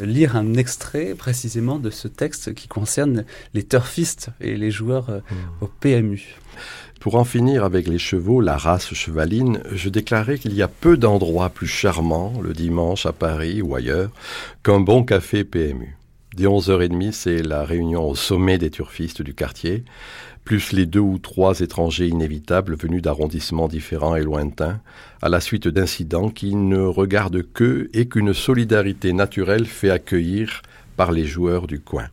lire un extrait précisément de ce texte qui concerne les turfistes et les joueurs mmh. au PMU. Pour en finir avec les chevaux, la race chevaline, je déclarais qu'il y a peu d'endroits plus charmants, le dimanche à Paris ou ailleurs, qu'un bon café PMU. Dès 11h30, c'est la réunion au sommet des turfistes du quartier, plus les deux ou trois étrangers inévitables venus d'arrondissements différents et lointains, à la suite d'incidents qui ne regardent qu'eux et qu'une solidarité naturelle fait accueillir par les joueurs du coin.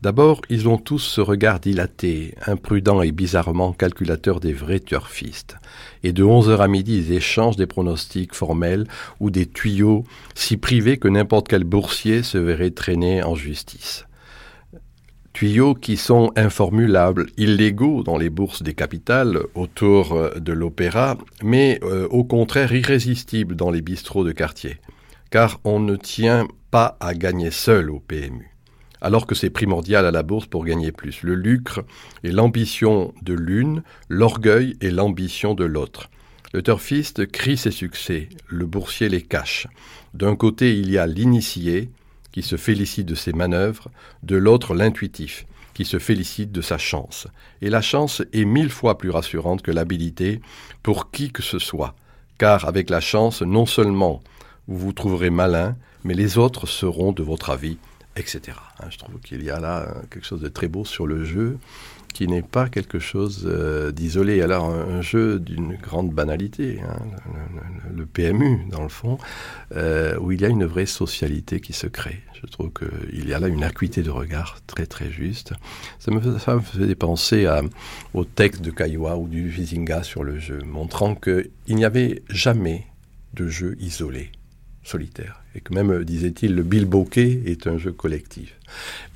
D'abord, ils ont tous ce regard dilaté, imprudent et bizarrement calculateur des vrais turfistes. Et de 11h à midi, ils échangent des pronostics formels ou des tuyaux si privés que n'importe quel boursier se verrait traîner en justice. Tuyaux qui sont informulables, illégaux dans les bourses des capitales autour de l'opéra, mais euh, au contraire irrésistibles dans les bistrots de quartier. Car on ne tient pas à gagner seul au PMU alors que c'est primordial à la bourse pour gagner plus. Le lucre est l'ambition de l'une, l'orgueil est l'ambition de l'autre. Le turfiste crie ses succès, le boursier les cache. D'un côté, il y a l'initié, qui se félicite de ses manœuvres, de l'autre l'intuitif, qui se félicite de sa chance. Et la chance est mille fois plus rassurante que l'habilité pour qui que ce soit, car avec la chance, non seulement vous vous trouverez malin, mais les autres seront de votre avis etc. Hein, je trouve qu'il y a là euh, quelque chose de très beau sur le jeu qui n'est pas quelque chose euh, d'isolé. Alors un, jeu d'une grande banalité, hein, le, PMU dans le fond, euh, où il y a une vraie socialité qui se crée. Je trouve qu'il y a là une acuité de regard très très juste. Ça me, me faisait penser au texte de Kaiwa ou du Vizinga sur le jeu, montrant qu'il n'y avait jamais de jeu isolé solitaire. Et que même, disait-il, le bilboquet est un jeu collectif.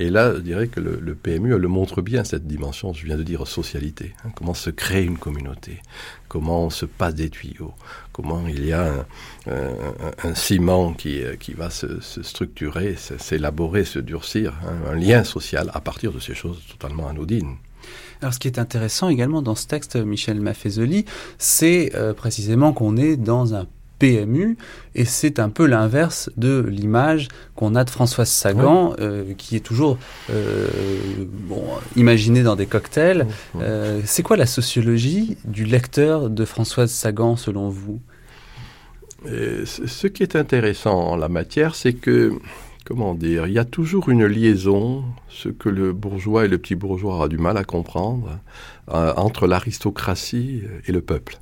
Et là, je dirais que le, PMU le montre bien, cette dimension, je viens de dire, socialité. Hein. comment se crée une communauté, comment on se passe des tuyaux, comment il y a un, ciment qui, qui va se, structurer, s'élaborer, se durcir, hein, un lien social à partir de ces choses totalement anodines. Alors, ce qui est intéressant également dans ce texte, Michel Maffezoli, c'est euh, précisément qu'on est dans un PMU, et c'est un peu l'inverse de l'image qu'on a de Françoise Sagan, euh, qui est toujours euh, bon, imaginée dans des cocktails. Euh, c'est quoi la sociologie du lecteur de Françoise Sagan, selon vous? Ce qui est intéressant en la matière, c'est que comment dire, il y a toujours une liaison, ce que le bourgeois et le petit bourgeois a du mal à comprendre, entre l'aristocratie et le peuple.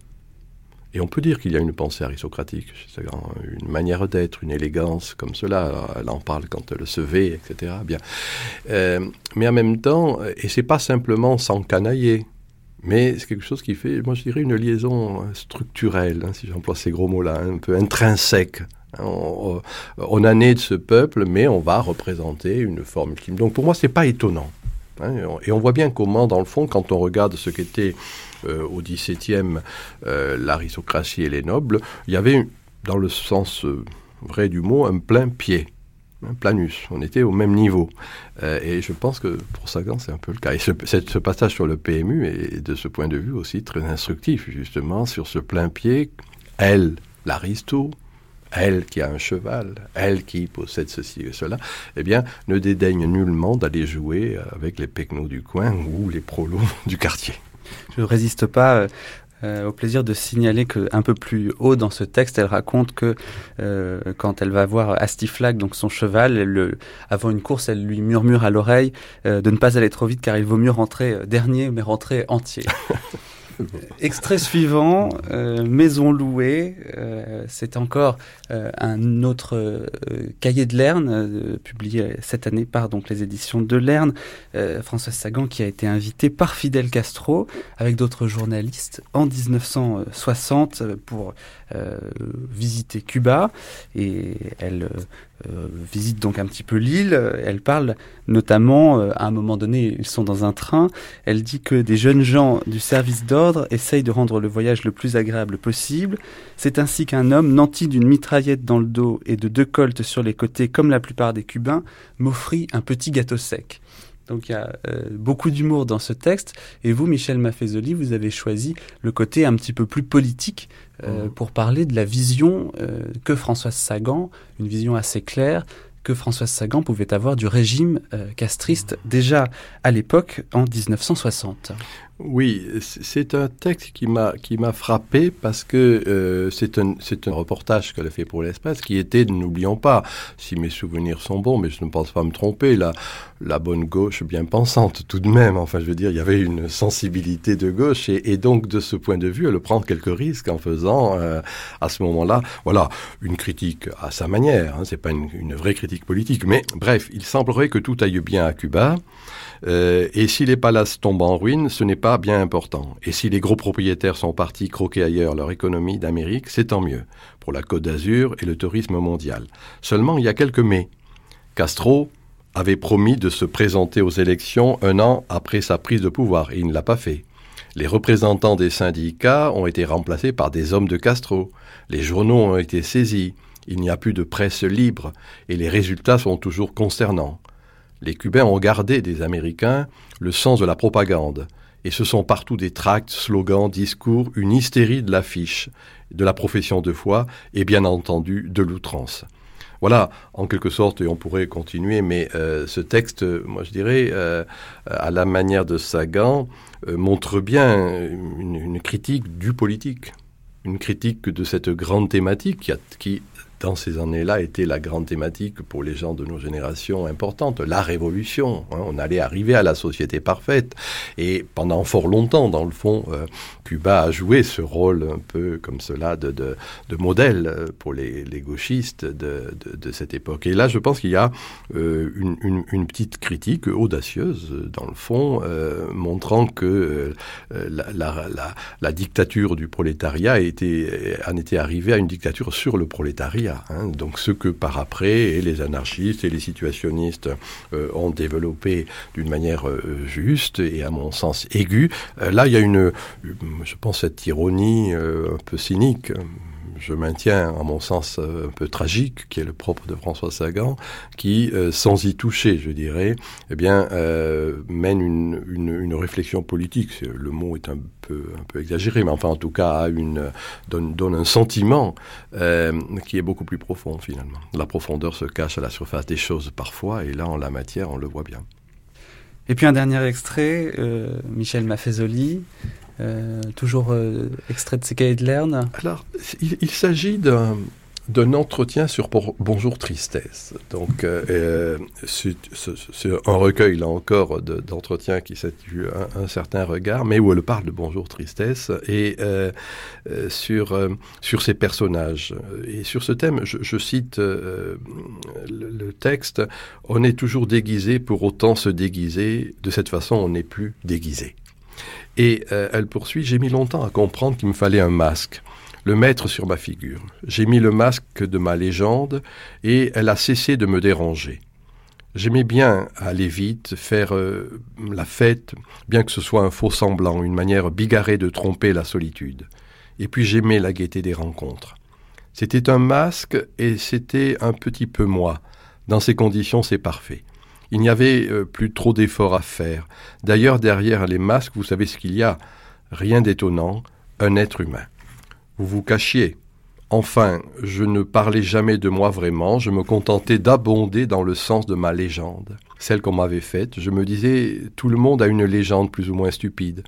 Et on peut dire qu'il y a une pensée aristocratique, une manière d'être, une élégance comme cela. Elle en parle quand elle se vêt, etc. Bien. Euh, mais en même temps, et c'est pas simplement s'encanailler, mais c'est quelque chose qui fait, moi je dirais, une liaison structurelle, hein, si j'emploie ces gros mots-là, un peu intrinsèque. Hein, on, on, a né de ce peuple, mais on va représenter une forme ultime. Donc pour moi, c'est pas étonnant. Hein, et on voit bien comment, dans le fond, quand on regarde ce qu'était euh, au XVIIe euh, l'aristocratie et les nobles, il y avait, dans le sens euh, vrai du mot, un plein pied. Un planus, on était au même niveau. et je pense que pour Sagan, c'est un peu le cas. Et ce, passage sur le PMU est de ce point de vue aussi très instructif, justement, sur ce plein pied. Elle, l'aristo, elle qui a un cheval, elle qui possède ceci et cela, eh bien, ne dédaigne nullement d'aller jouer avec les pecnos du coin ou les prolos du quartier. Je ne résiste pas euh, euh, au plaisir de signaler que un peu plus haut dans ce texte, elle raconte que euh, quand elle va voir Astiflag, donc son cheval, avant une course, elle lui murmure à l'oreille de ne pas aller trop vite car il vaut mieux rentrer dernier mais rentrer entier. Extrait suivant, euh, Maison louée. Euh, c'est encore euh, un autre cahier de Lerne, publié cette année par donc les éditions de Lerne. François Sagan qui a été invité par Fidel Castro avec d'autres journalistes en 1960 pour visiter Cuba et elle euh, visite donc un petit peu l'île. Elle parle notamment, euh, à un moment donné, ils sont dans un train. Elle dit que des jeunes gens du service d'ordre essayent de rendre le voyage le plus agréable possible. C'est ainsi qu'un homme, nanti d'une mitraillette dans le dos et de deux coltes sur les côtés, comme la plupart des Cubains, m'offrit un petit gâteau sec. Donc il y a euh, beaucoup d'humour dans ce texte. Et vous, Michel Maffezoli, vous avez choisi le côté un petit peu plus politique euh, pour parler de la vision euh, que Françoise Sagan, une vision assez claire, que Françoise Sagan pouvait avoir du régime castriste déjà à l'époque, en 1960. Oui, c'est un texte qui m'a qui m'a frappé parce que euh, c'est un reportage qu'elle a fait pour l'Espace qui était, n'oublions pas, si mes souvenirs sont bons, mais je ne pense pas me tromper, la la bonne gauche bien pensante tout de même. Enfin, je veux dire, il y avait une sensibilité de gauche et, donc de ce point de vue, elle prend quelques risques en faisant euh, à ce moment-là, voilà, une critique à sa manière. Hein, c'est pas une, une vraie critique politique, mais bref, il semblerait que tout aille bien à Cuba. Euh, et si les palaces tombent en ruine, ce n'est pas bien important. Et si les gros propriétaires sont partis croquer ailleurs leur économie d'Amérique, c'est tant mieux pour la Côte d'Azur et le tourisme mondial. Seulement, il y a quelques mais. Castro avait promis de se présenter aux élections un an après sa prise de pouvoir, et il ne l'a pas fait. Les représentants des syndicats ont été remplacés par des hommes de Castro. Les journaux ont été saisis. Il n'y a plus de presse libre, et les résultats sont toujours concernants. Les Cubains ont gardé des Américains le sens de la propagande, et ce sont partout des tracts, slogans, discours, une hystérie de l'affiche, de la profession de foi et bien entendu de l'outrance. Voilà, en quelque sorte, et on pourrait continuer, mais euh, ce texte, moi je dirais, euh, à la manière de Sagan, euh, montre bien une, critique du politique, une critique de cette grande thématique qui dans ces années-là, était la grande thématique pour les gens de nos générations importantes, la révolution. Hein, on allait arriver à la société parfaite. Et pendant fort longtemps, dans le fond, euh, Cuba a joué ce rôle un peu comme cela de, modèle euh, pour les, gauchistes de, cette époque. Et là, je pense qu'il y a euh, une, petite critique audacieuse, dans le fond, montrant que la, dictature du prolétariat en était arrivée à une dictature sur le prolétariat. Hein, donc ce que par après et les anarchistes et les situationnistes euh, ont développé d'une manière euh, juste et à mon sens aiguë, euh, là il y a une, je pense, cette ironie un peu cynique je maintiens, à mon sens, euh, un peu tragique, qui est le propre de François Sagan, qui, euh, sans y toucher, je dirais, eh bien, euh, mène une, une, réflexion politique. Le mot est un peu, un peu exagéré, mais enfin, en tout cas, donne, donne un sentiment qui est beaucoup plus profond, finalement. La profondeur se cache à la surface des choses parfois, et là, en la matière, on le voit bien. Et puis un dernier extrait, Michel Maffezoli, euh, toujours euh, extrait de ses cahiers de Lerne Alors, il, s'agit d'un d'un entretien sur Bonjour Tristesse. Donc, euh, c'est un recueil, là encore, d'entretiens de, qui situe un, un, certain regard, mais où elle parle de Bonjour Tristesse et sur, sur ses personnages. Et sur ce thème, je, cite le, texte On est toujours déguisé pour autant se déguiser. De cette façon, on n'est plus déguisé. Et euh, elle poursuit, j'ai mis longtemps à comprendre qu'il me fallait un masque, le mettre sur ma figure. J'ai mis le masque de ma légende et elle a cessé de me déranger. J'aimais bien aller vite, faire euh, la fête, bien que ce soit un faux semblant, une manière bigarrée de tromper la solitude. Et puis j'aimais la gaieté des rencontres. C'était un masque et c'était un petit peu moi. Dans ces conditions, c'est parfait. Il n'y avait euh, plus trop d'efforts à faire. D'ailleurs, derrière les masques, vous savez ce qu'il y a? Rien d'étonnant, un être humain. Vous vous cachiez. Enfin, je ne parlais jamais de moi vraiment, je me contentais d'abonder dans le sens de ma légende, celle qu'on m'avait faite. Je me disais, tout le monde a une légende plus ou moins stupide.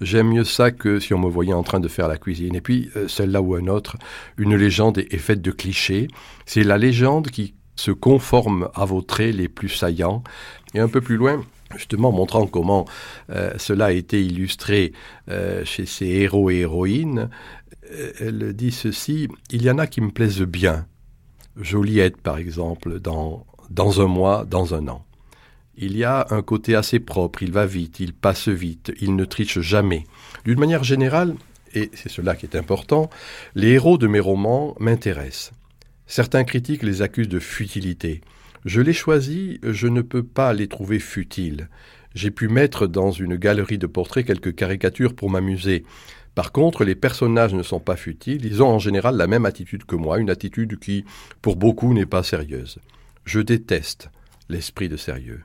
J'aime mieux ça que si on me voyait en train de faire la cuisine. Et puis, euh, celle-là ou un autre, une légende est faite de clichés. C'est la légende qui se conforme à vos traits les plus saillants. Et un peu plus loin, justement montrant comment euh, cela a été illustré euh, chez ces héros et héroïnes, euh, elle dit ceci, il y en a qui me plaisent bien. Joliette, par exemple, dans, dans un mois, dans un an. Il y a un côté assez propre, il va vite, il passe vite, il ne triche jamais. D'une manière générale, et c'est cela qui est important, les héros de mes romans m'intéressent. Certains critiques les accusent de futilité. Je les choisis, je ne peux pas les trouver futiles. J'ai pu mettre dans une galerie de portraits quelques caricatures pour m'amuser. Par contre, les personnages ne sont pas futiles, ils ont en général la même attitude que moi, une attitude qui, pour beaucoup, n'est pas sérieuse. Je déteste l'esprit de sérieux.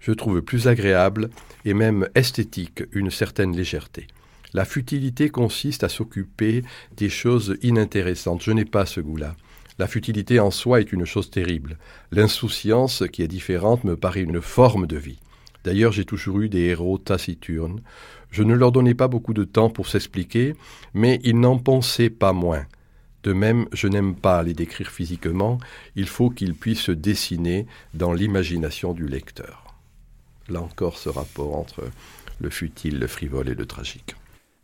Je trouve plus agréable et même esthétique une certaine légèreté. La futilité consiste à s'occuper des choses inintéressantes. Je n'ai pas ce goût-là. La futilité en soi est une chose terrible. L'insouciance, qui est différente, me paraît une forme de vie. D'ailleurs, j'ai toujours eu des héros taciturnes. Je ne leur donnais pas beaucoup de temps pour s'expliquer, mais ils n'en pensaient pas moins. De même, je n'aime pas les décrire physiquement, il faut qu'ils puissent se dessiner dans l'imagination du lecteur. Là encore ce rapport entre le futile, le frivole et le tragique.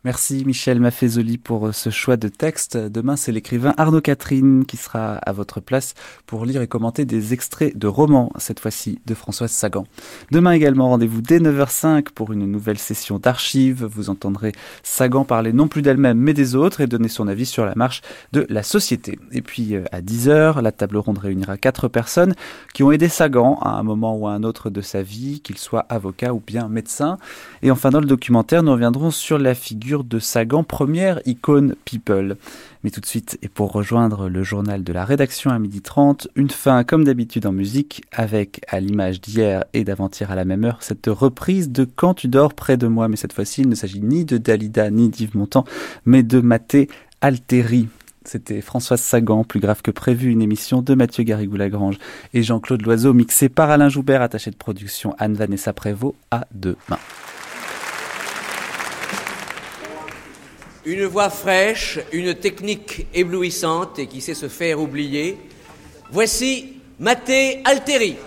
Merci Michel Maffezoli pour euh, ce choix de texte. Demain, c'est l'écrivain Arnaud Catherine qui sera à votre place pour lire et commenter des extraits de romans, cette fois-ci de Françoise Sagan. Demain également, rendez-vous dès 9h05 pour une nouvelle session d'archives. Vous entendrez Sagan parler non plus d'elle-même mais des autres et donner son avis sur la marche de la société. Et puis euh, à 10h, la table ronde réunira quatre personnes qui ont aidé Sagan à un moment ou à un autre de sa vie, qu'il soit avocat ou bien médecin. Et enfin, dans le documentaire, nous reviendrons sur la figure de Sagan, première icône People. Mais tout de suite, et pour rejoindre le journal de la rédaction à 12h30, une fin comme d'habitude en musique, avec à l'image d'hier et d'avant-hier à la même heure, cette reprise de Quand tu dors près de moi. Mais cette fois-ci, il ne s'agit ni de Dalida ni d'Yves Montand, mais de Maté Alteri. C'était Françoise Sagan, plus grave que prévu, une émission de Mathieu Garrigou-Lagrange et Jean-Claude Loiseau, mixé par Alain Joubert, attaché de production Anne-Vanessa Prévost. À demain. Une voix fraîche, une technique éblouissante et qui sait se faire oublier. Voici Maté Alteri.